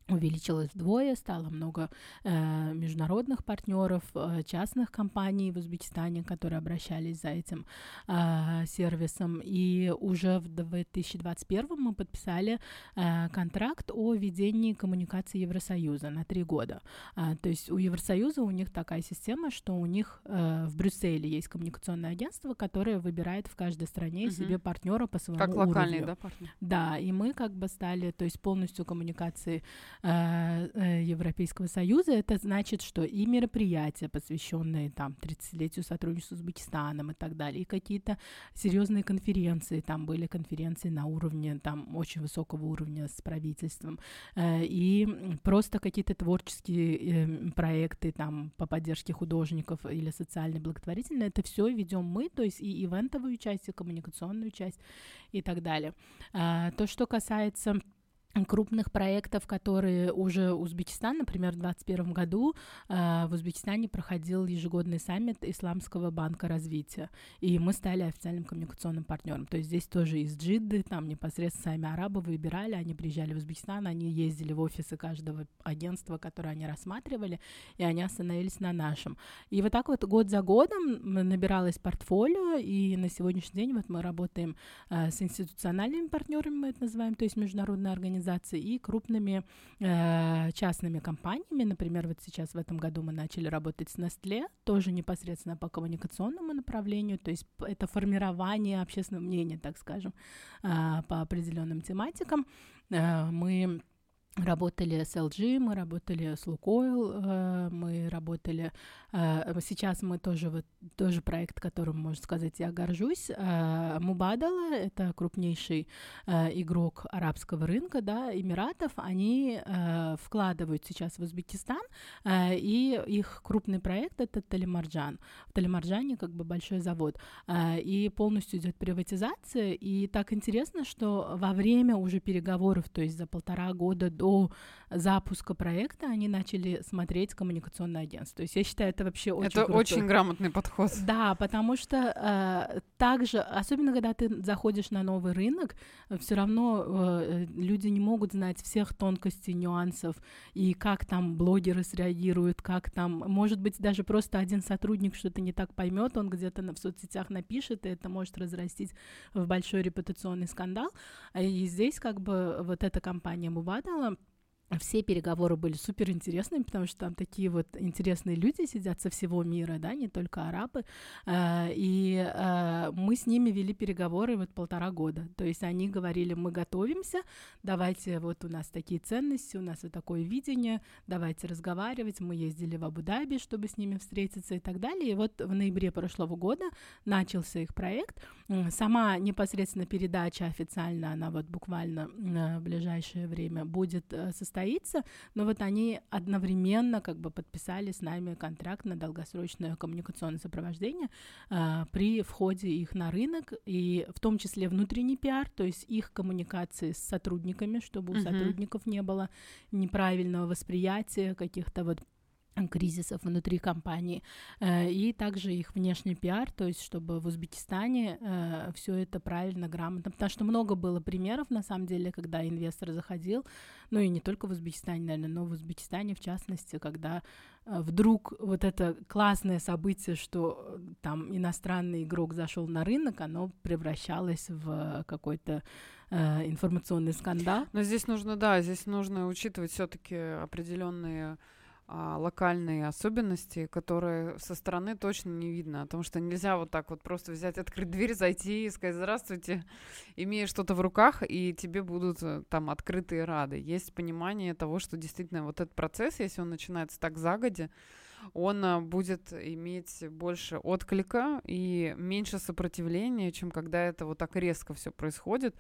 увеличилось вдвое, стало много э, международных партнеров, э, частных компаний в Узбекистане, которые обращались за этим э, сервисом. И уже в 2021 мы подписали э, контракт о ведении коммуникации Евросоюза на три года. Э, то есть у Евросоюза у них такая система, что у них э, в Брюсселе есть коммуникационное агентство, которое выбирает в каждой стране угу. себе партнера по своему как уровню. локальный, да, партнер? Да, и мы как бы стали, то есть полностью коммуникации Европейского Союза, это значит, что и мероприятия, посвященные там 30-летию сотрудничества с Узбекистаном и так далее, и какие-то серьезные конференции, там были конференции на уровне, там очень высокого уровня с правительством, э, и просто какие-то творческие э, проекты там по поддержке художников или социальной благотворительной, это все ведем мы, то есть и ивентовую часть, и коммуникационную часть и так далее. То, что касается крупных проектов, которые уже Узбекистан, например, в 2021 году э, в Узбекистане проходил ежегодный саммит Исламского банка развития, и мы стали официальным коммуникационным партнером. То есть здесь тоже из Джидды, там непосредственно сами арабы выбирали, они приезжали в Узбекистан, они ездили в офисы каждого агентства, которое они рассматривали, и они остановились на нашем. И вот так вот год за годом набиралось портфолио, и на сегодняшний день вот мы работаем э, с институциональными партнерами, мы это называем, то есть международные организации, организаций и крупными э, частными компаниями. Например, вот сейчас в этом году мы начали работать с Nestle, тоже непосредственно по коммуникационному направлению, то есть это формирование общественного мнения, так скажем, э, по определенным тематикам. Э, мы работали с LG, мы работали с Лукойл, э, мы работали... Э, сейчас мы тоже, вот, тоже проект, которым, можно сказать, я горжусь. Э, Мубадала — это крупнейший игрок арабского рынка, да, Эмиратов. Они вкладывают сейчас в Узбекистан, и их крупный проект — это Талимарджан. В Талимарджане как бы большой завод. И полностью идет приватизация, и так интересно, что во время уже переговоров, то есть за полтора года до до запуска проекта они начали смотреть коммуникационное агентство. То есть я считаю, это вообще очень Это круто. очень грамотный подход. Да, потому что э, также, особенно когда ты заходишь на новый рынок, все равно э, люди не могут знать всех тонкостей, нюансов, и как там блогеры среагируют, как там, может быть, даже просто один сотрудник что-то не так поймет, он где-то в соцсетях напишет, и это может разрастить в большой репутационный скандал. И здесь как бы вот эта компания Мубадала все переговоры были супер интересными, потому что там такие вот интересные люди сидят со всего мира, да, не только арабы, э, и э, мы с ними вели переговоры вот полтора года, то есть они говорили, мы готовимся, давайте, вот у нас такие ценности, у нас вот такое видение, давайте разговаривать, мы ездили в Абу-Даби, чтобы с ними встретиться и так далее, и вот в ноябре прошлого года начался их проект, сама непосредственно передача официально, она вот буквально в ближайшее время будет состоять состоится, но вот они одновременно как бы подписали с нами контракт на долгосрочное коммуникационное сопровождение э, при входе их на рынок, и в том числе внутренний пиар, то есть их коммуникации с сотрудниками, чтобы у сотрудников не было неправильного восприятия каких-то вот кризисов внутри компании, э, и также их внешний пиар, то есть чтобы в Узбекистане э, все это правильно, грамотно, потому что много было примеров, на самом деле, когда инвестор заходил, ну и не только в Узбекистане, наверное, но в Узбекистане в частности, когда э, вдруг вот это классное событие, что там иностранный игрок зашел на рынок, оно превращалось в какой-то информационный скандал. Но здесь нужно, да, здесь нужно учитывать все-таки определенные локальные особенности, которые со стороны точно не видно. Потому что нельзя вот так вот просто взять, открыть дверь, зайти и сказать «Здравствуйте», имея что-то в руках, и тебе будут э, там открытые рады. Есть понимание того, что действительно вот этот процесс, если он начинается так загоди, он а, будет иметь больше отклика и меньше сопротивления, чем когда это вот так резко все происходит.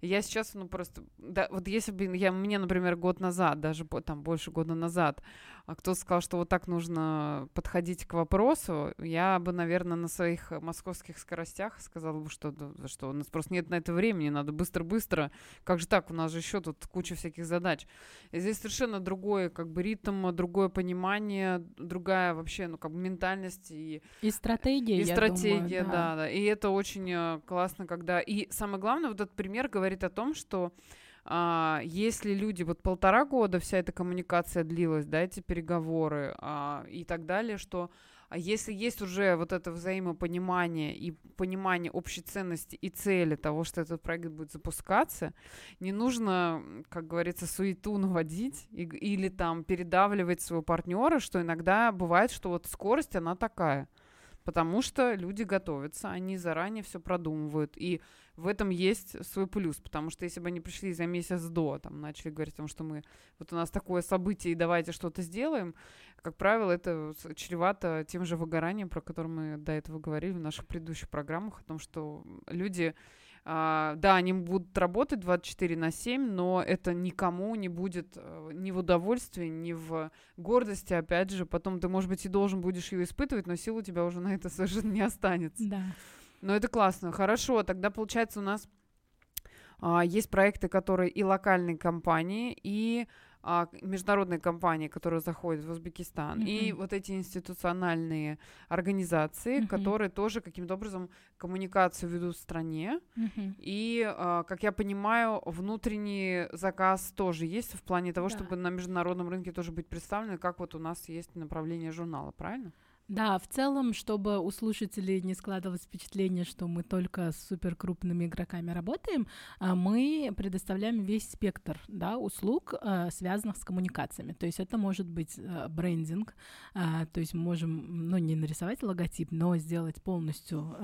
Я сейчас, ну просто, да, вот если бы я, мне, например, год назад, даже там больше года назад, а кто-то сказал, что вот так нужно подходить к вопросу, я бы, наверное, на своих московских скоростях сказала бы, что, что у нас просто нет на это времени, надо быстро-быстро. Как же так, у нас же еще тут куча всяких задач. И здесь совершенно другой как бы ритм, другое понимание, другая вообще, ну, как бы ментальность и... И стратегия, И стратегия, думаю, да. да, да. И это очень э, классно, когда... И самое главное, вот этот пример говорит о том, что а, если люди, вот полтора года вся эта коммуникация длилась, да, эти переговоры а, и так далее, что а если есть уже вот это взаимопонимание и понимание общей ценности и цели того, что этот проект будет запускаться, не нужно, как говорится, суету наводить и, или там передавливать своего партнера, что иногда бывает, что вот скорость, она такая. Потому что люди готовятся, они заранее все продумывают, и в этом есть свой плюс, потому что если бы они пришли за месяц до, там, начали говорить о том, что мы, вот у нас такое событие, и давайте что-то сделаем, как правило, это чревато тем же выгоранием, про которое мы до этого говорили в наших предыдущих программах, о том, что люди Uh, да, они будут работать 24 на 7, но это никому не будет uh, ни в удовольствии, ни в гордости, опять же. Потом ты, может быть, и должен будешь ее испытывать, но сил у тебя уже на это совершенно не останется. Да. Но это классно. Хорошо, тогда получается у нас uh, есть проекты, которые и локальные компании, и а, международные компании, которые заходят в Узбекистан, mm-hmm. и вот эти институциональные организации, mm-hmm. которые тоже каким-то образом коммуникацию ведут в стране. Mm-hmm. И, а, как я понимаю, внутренний заказ тоже есть в плане того, да. чтобы на международном рынке тоже быть представлены, как вот у нас есть направление журнала, правильно? Да, в целом, чтобы у слушателей не складывалось впечатление, что мы только с суперкрупными игроками работаем, а, мы предоставляем весь спектр да, услуг, а, связанных с коммуникациями. То есть это может быть а, брендинг, то есть мы можем, ну, не нарисовать логотип, но сделать полностью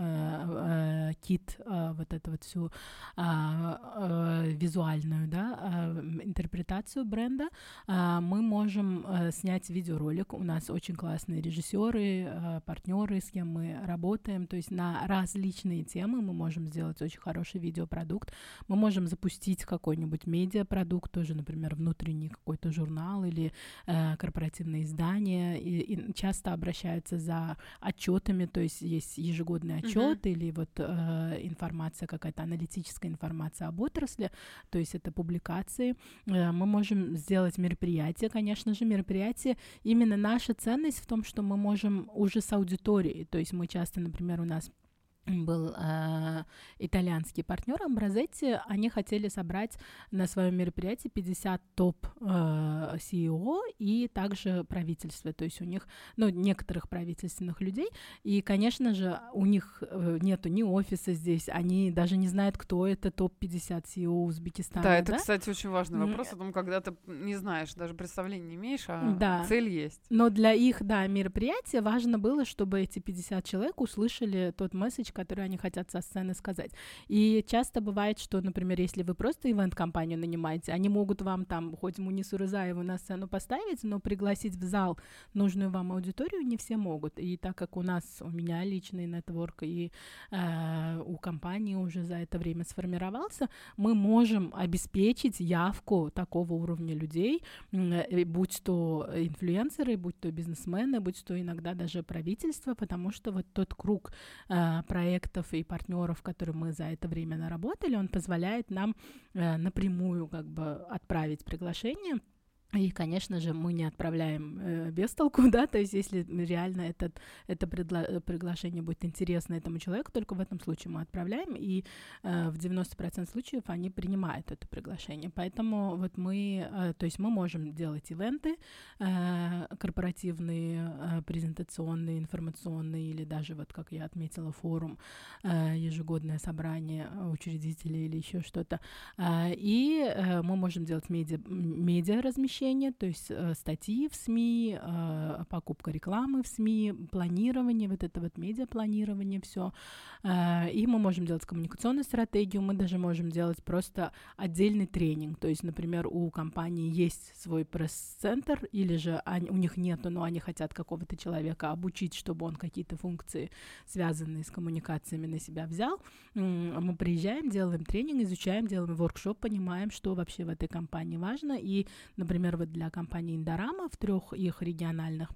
кит, вот эту вот всю визуальную да, интерпретацию бренда. Мы можем снять видеоролик, у нас очень классные режиссеры, Э, партнеры, с кем мы работаем. То есть на различные темы мы можем сделать очень хороший видеопродукт. Мы можем запустить какой-нибудь медиапродукт, тоже, например, внутренний какой-то журнал или э, корпоративное издание. И, и часто обращаются за отчетами, то есть есть ежегодный отчет uh-huh. или вот э, информация, какая-то аналитическая информация об отрасли, то есть это публикации. Э, мы можем сделать мероприятие, конечно же, мероприятие. Именно наша ценность в том, что мы можем уже с аудиторией. То есть мы часто, например, у нас был э, итальянский партнер Амбразетти, они хотели собрать на своем мероприятии 50 топ э, CEO и также правительства, то есть у них, ну, некоторых правительственных людей, и, конечно же, у них э, нету ни офиса здесь, они даже не знают, кто это топ-50 CEO Узбекистана. Да, это, да? кстати, очень важный вопрос о том, когда ты не знаешь, даже представления не имеешь, а да. цель есть. Но для их, да, мероприятия важно было, чтобы эти 50 человек услышали тот месседж, месседж, который они хотят со сцены сказать. И часто бывает, что, например, если вы просто ивент-компанию нанимаете, они могут вам там хоть Мунису Рызаеву на сцену поставить, но пригласить в зал нужную вам аудиторию не все могут. И так как у нас, у меня личный нетворк и э, у компании уже за это время сформировался, мы можем обеспечить явку такого уровня людей, э, будь то инфлюенсеры, будь то бизнесмены, будь то иногда даже правительство, потому что вот тот круг э, проектов и партнеров, которые мы за это время наработали, он позволяет нам э, напрямую как бы отправить приглашение и, конечно же, мы не отправляем э, без толку, да, то есть если реально этот, это предла- э, приглашение будет интересно этому человеку, только в этом случае мы отправляем, и э, в 90% случаев они принимают это приглашение. Поэтому вот мы, э, то есть мы можем делать ивенты э, корпоративные, э, презентационные, информационные, или даже, вот как я отметила, форум, э, ежегодное собрание учредителей или еще что-то. Э, и э, мы можем делать медиа, медиа размещение, размещение, то есть э, статьи в СМИ, э, покупка рекламы в СМИ, планирование, вот это вот медиапланирование, все. Э, и мы можем делать коммуникационную стратегию, мы даже можем делать просто отдельный тренинг. То есть, например, у компании есть свой пресс-центр, или же они, у них нету, но они хотят какого-то человека обучить, чтобы он какие-то функции, связанные с коммуникациями, на себя взял. Мы приезжаем, делаем тренинг, изучаем, делаем воркшоп, понимаем, что вообще в этой компании важно. И, например, вот для компании Индорама в трех их региональных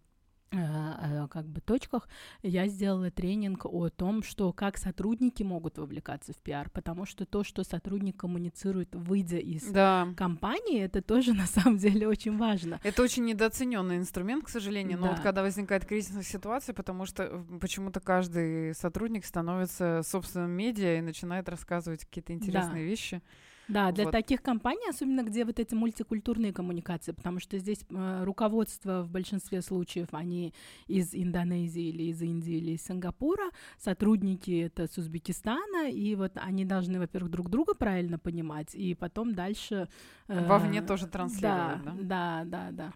э, э, как бы точках я сделала тренинг о том, что как сотрудники могут вовлекаться в пиар, потому что то, что сотрудник коммуницирует, выйдя из да. компании, это тоже на самом деле очень важно. Это очень недооцененный инструмент, к сожалению, но да. вот когда возникает кризисная ситуация, потому что э, почему-то каждый сотрудник становится собственным медиа и начинает рассказывать какие-то интересные да. вещи. Да, для вот. таких компаний, особенно где вот эти мультикультурные коммуникации, потому что здесь э, руководство в большинстве случаев, они из Индонезии или из Индии или из Сингапура, сотрудники это с Узбекистана, и вот они должны, во-первых, друг друга правильно понимать, и потом дальше... Э, Вовне тоже транслировать, да? Да, да, да. Э,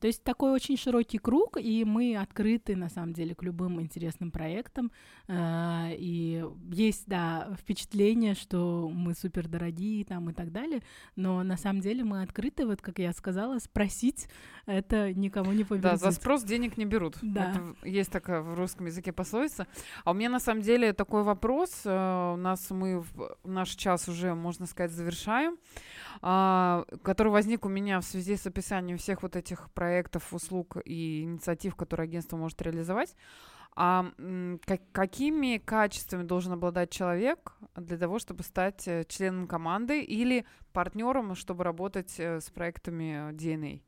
то есть такой очень широкий круг, и мы открыты, на самом деле, к любым интересным проектам. Э, и есть, да, впечатление, что мы супер дорогие там и так далее, но на самом деле мы открыты, вот как я сказала, спросить это никому не повезет. Да, за спрос денег не берут. Да. Это, есть такая в русском языке пословица. А у меня на самом деле такой вопрос. Э, у нас мы в наш час уже, можно сказать, завершаем, а, который возник у меня в связи с описанием всех вот этих проектов, услуг и инициатив, которые агентство может реализовать. А как, какими качествами должен обладать человек для того, чтобы стать э, членом команды или партнером, чтобы работать э, с проектами DNA?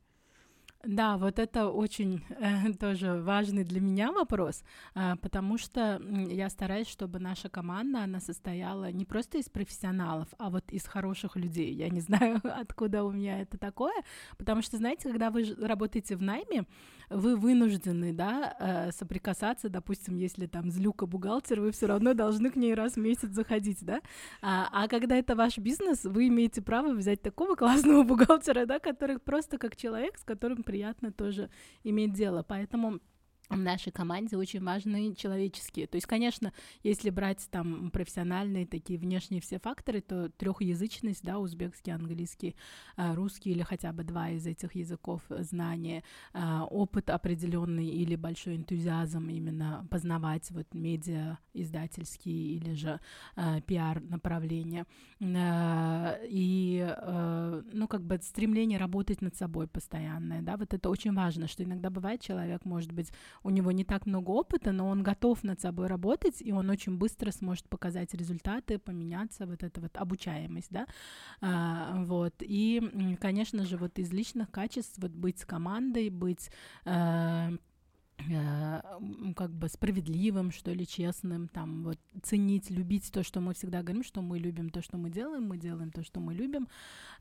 Да, вот это очень э, тоже важный для меня вопрос, э, потому что я стараюсь, чтобы наша команда, она состояла не просто из профессионалов, а вот из хороших людей. Я не знаю, откуда у меня это такое, потому что, знаете, когда вы работаете в найме, вы вынуждены, да, э, соприкасаться, допустим, если там злюка бухгалтер, вы все равно должны к ней раз в месяц заходить, да, а, а когда это ваш бизнес, вы имеете право взять такого классного бухгалтера, да, который просто как человек, с которым приятно тоже иметь дело, поэтому в нашей команде очень важны человеческие. То есть, конечно, если брать там профессиональные такие внешние все факторы, то трехязычность, да, узбекский, английский, а, русский или хотя бы два из этих языков знания, а, опыт определенный или большой энтузиазм именно познавать вот медиа издательские или же пиар направления и ну как бы стремление работать над собой постоянное, да, вот это очень важно, что иногда бывает человек может быть у него не так много опыта, но он готов над собой работать, и он очень быстро сможет показать результаты, поменяться, вот эта вот обучаемость, да, а, вот, и, конечно же, вот из личных качеств, вот быть с командой, быть э, как бы справедливым, что ли, честным, там, вот, ценить, любить то, что мы всегда говорим, что мы любим то, что мы делаем, мы делаем то, что мы любим,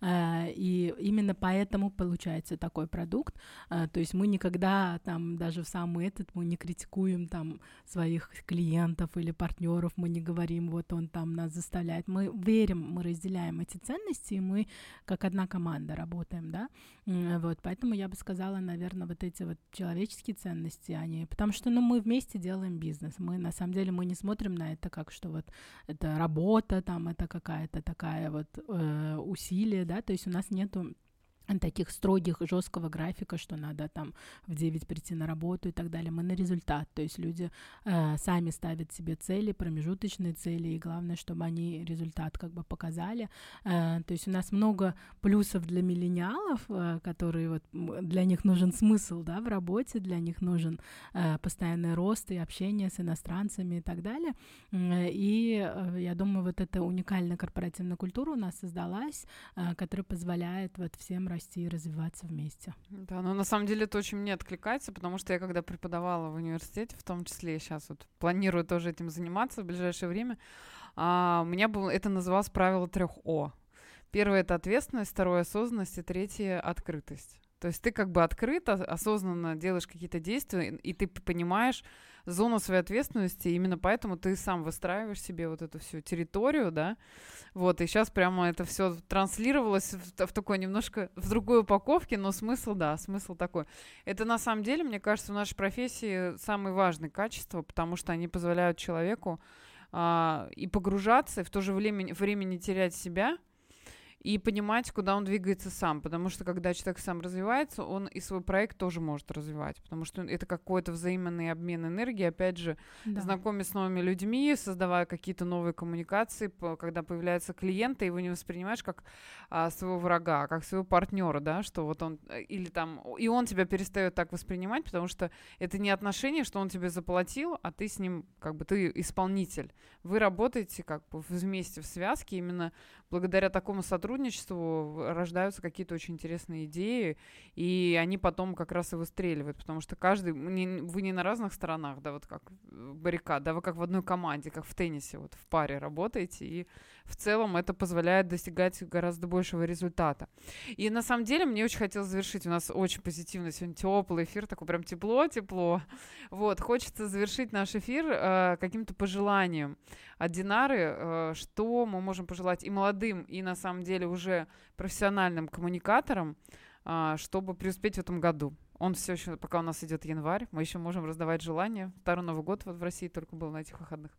э, и именно поэтому получается такой продукт, э, то есть мы никогда, там, даже в самый этот, мы не критикуем, там, своих клиентов или партнеров, мы не говорим, вот он там нас заставляет, мы верим, мы разделяем эти ценности, и мы как одна команда работаем, да, вот, поэтому я бы сказала, наверное, вот эти вот человеческие ценности, они, потому что, ну, мы вместе делаем бизнес, мы, на самом деле, мы не смотрим на это как, что вот это работа, там, это какая-то такая вот э, усилие, да, то есть у нас нету таких строгих, жесткого графика, что надо там в 9 прийти на работу и так далее. Мы на результат, то есть люди э, сами ставят себе цели, промежуточные цели, и главное, чтобы они результат как бы показали. Э, то есть у нас много плюсов для миллениалов, э, которые вот для них нужен смысл, да, в работе, для них нужен э, постоянный рост и общение с иностранцами и так далее. И э, я думаю, вот эта уникальная корпоративная культура у нас создалась, э, которая позволяет вот всем расти и развиваться вместе. Да, но на самом деле это очень мне откликается, потому что я когда преподавала в университете, в том числе сейчас вот планирую тоже этим заниматься в ближайшее время, а, у меня было, это называлось правило трех О. Первое — это ответственность, второе — осознанность, и третье — открытость. То есть ты как бы открыто, осознанно делаешь какие-то действия, и ты понимаешь, зону своей ответственности, именно поэтому ты сам выстраиваешь себе вот эту всю территорию, да, вот, и сейчас прямо это все транслировалось в, в такой немножко, в другой упаковке, но смысл, да, смысл такой. Это на самом деле, мне кажется, в нашей профессии самые важные качества, потому что они позволяют человеку а, и погружаться, и в то же время, время не терять себя, и понимать, куда он двигается сам, потому что когда человек сам развивается, он и свой проект тоже может развивать, потому что это какой-то взаимный обмен энергии, опять же, да. знакомясь с новыми людьми, создавая какие-то новые коммуникации, когда появляются клиенты, его не воспринимаешь как а, своего врага, а как своего партнера, да, что вот он э, или там и он тебя перестает так воспринимать, потому что это не отношение, что он тебе заплатил, а ты с ним как бы ты исполнитель, вы работаете как бы вместе в связке именно благодаря такому сотрудничеству рождаются какие-то очень интересные идеи, и они потом как раз и выстреливают, потому что каждый, не, вы не на разных сторонах, да, вот как баррикад, да, вы как в одной команде, как в теннисе, вот в паре работаете, и в целом это позволяет достигать гораздо большего результата. И на самом деле мне очень хотелось завершить, у нас очень позитивный сегодня теплый эфир, такой прям тепло-тепло, вот, хочется завершить наш эфир э, каким-то пожеланием от Динары, э, что мы можем пожелать и молодым, и на самом деле уже профессиональным коммуникаторам, а, чтобы преуспеть в этом году. Он все еще, пока у нас идет январь, мы еще можем раздавать желания. Второй Новый год вот в России только был на этих выходных.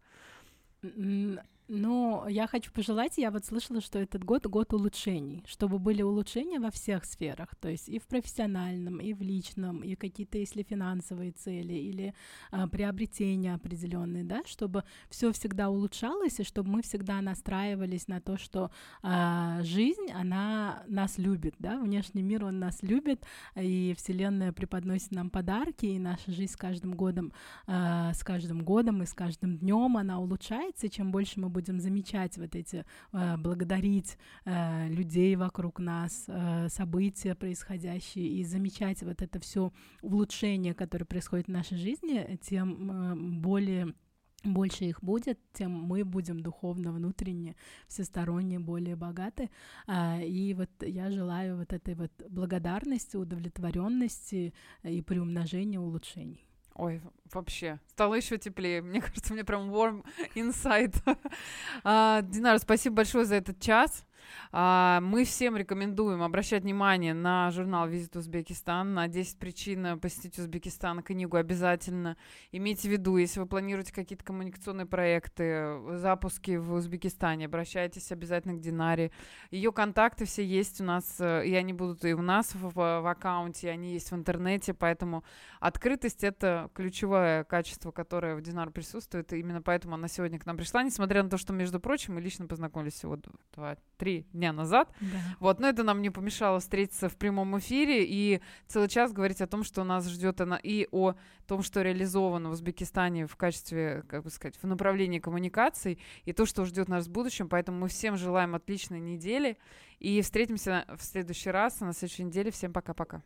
Ну, я хочу пожелать, я вот слышала, что этот год год улучшений, чтобы были улучшения во всех сферах, то есть и в профессиональном, и в личном, и какие-то, если финансовые цели, или а, приобретения определенные, да, чтобы все всегда улучшалось, и чтобы мы всегда настраивались на то, что а, жизнь, она нас любит, да, внешний мир, он нас любит, и Вселенная преподносит нам подарки, и наша жизнь с каждым годом, а, с каждым годом и с каждым днем она улучшается, и чем больше мы будем будем замечать вот эти, э, благодарить э, людей вокруг нас, э, события происходящие, и замечать вот это все улучшение, которое происходит в нашей жизни, тем более больше их будет, тем мы будем духовно, внутренне, всесторонне более богаты. А, и вот я желаю вот этой вот благодарности, удовлетворенности и приумножения улучшений. Ой, вообще, стало еще теплее. Мне кажется, мне прям warm inside. а, Динара, спасибо большое за этот час. А, мы всем рекомендуем обращать внимание на журнал «Визит Узбекистан», на 10 причин посетить Узбекистан, книгу обязательно. Имейте в виду, если вы планируете какие-то коммуникационные проекты, запуски в Узбекистане, обращайтесь обязательно к Динаре. Ее контакты все есть у нас, э, и они будут и у нас в, в аккаунте, и они есть в интернете, поэтому открытость — это ключевое качество, которое в Динар присутствует, и именно поэтому она сегодня к нам пришла, несмотря на то, что, между прочим, мы лично познакомились всего два, три дня назад. Да. Вот, но это нам не помешало встретиться в прямом эфире и целый час говорить о том, что нас ждет она и о том, что реализовано в Узбекистане в качестве, как бы сказать, в направлении коммуникаций и то, что ждет нас в будущем. Поэтому мы всем желаем отличной недели и встретимся в следующий раз на следующей неделе. Всем пока-пока.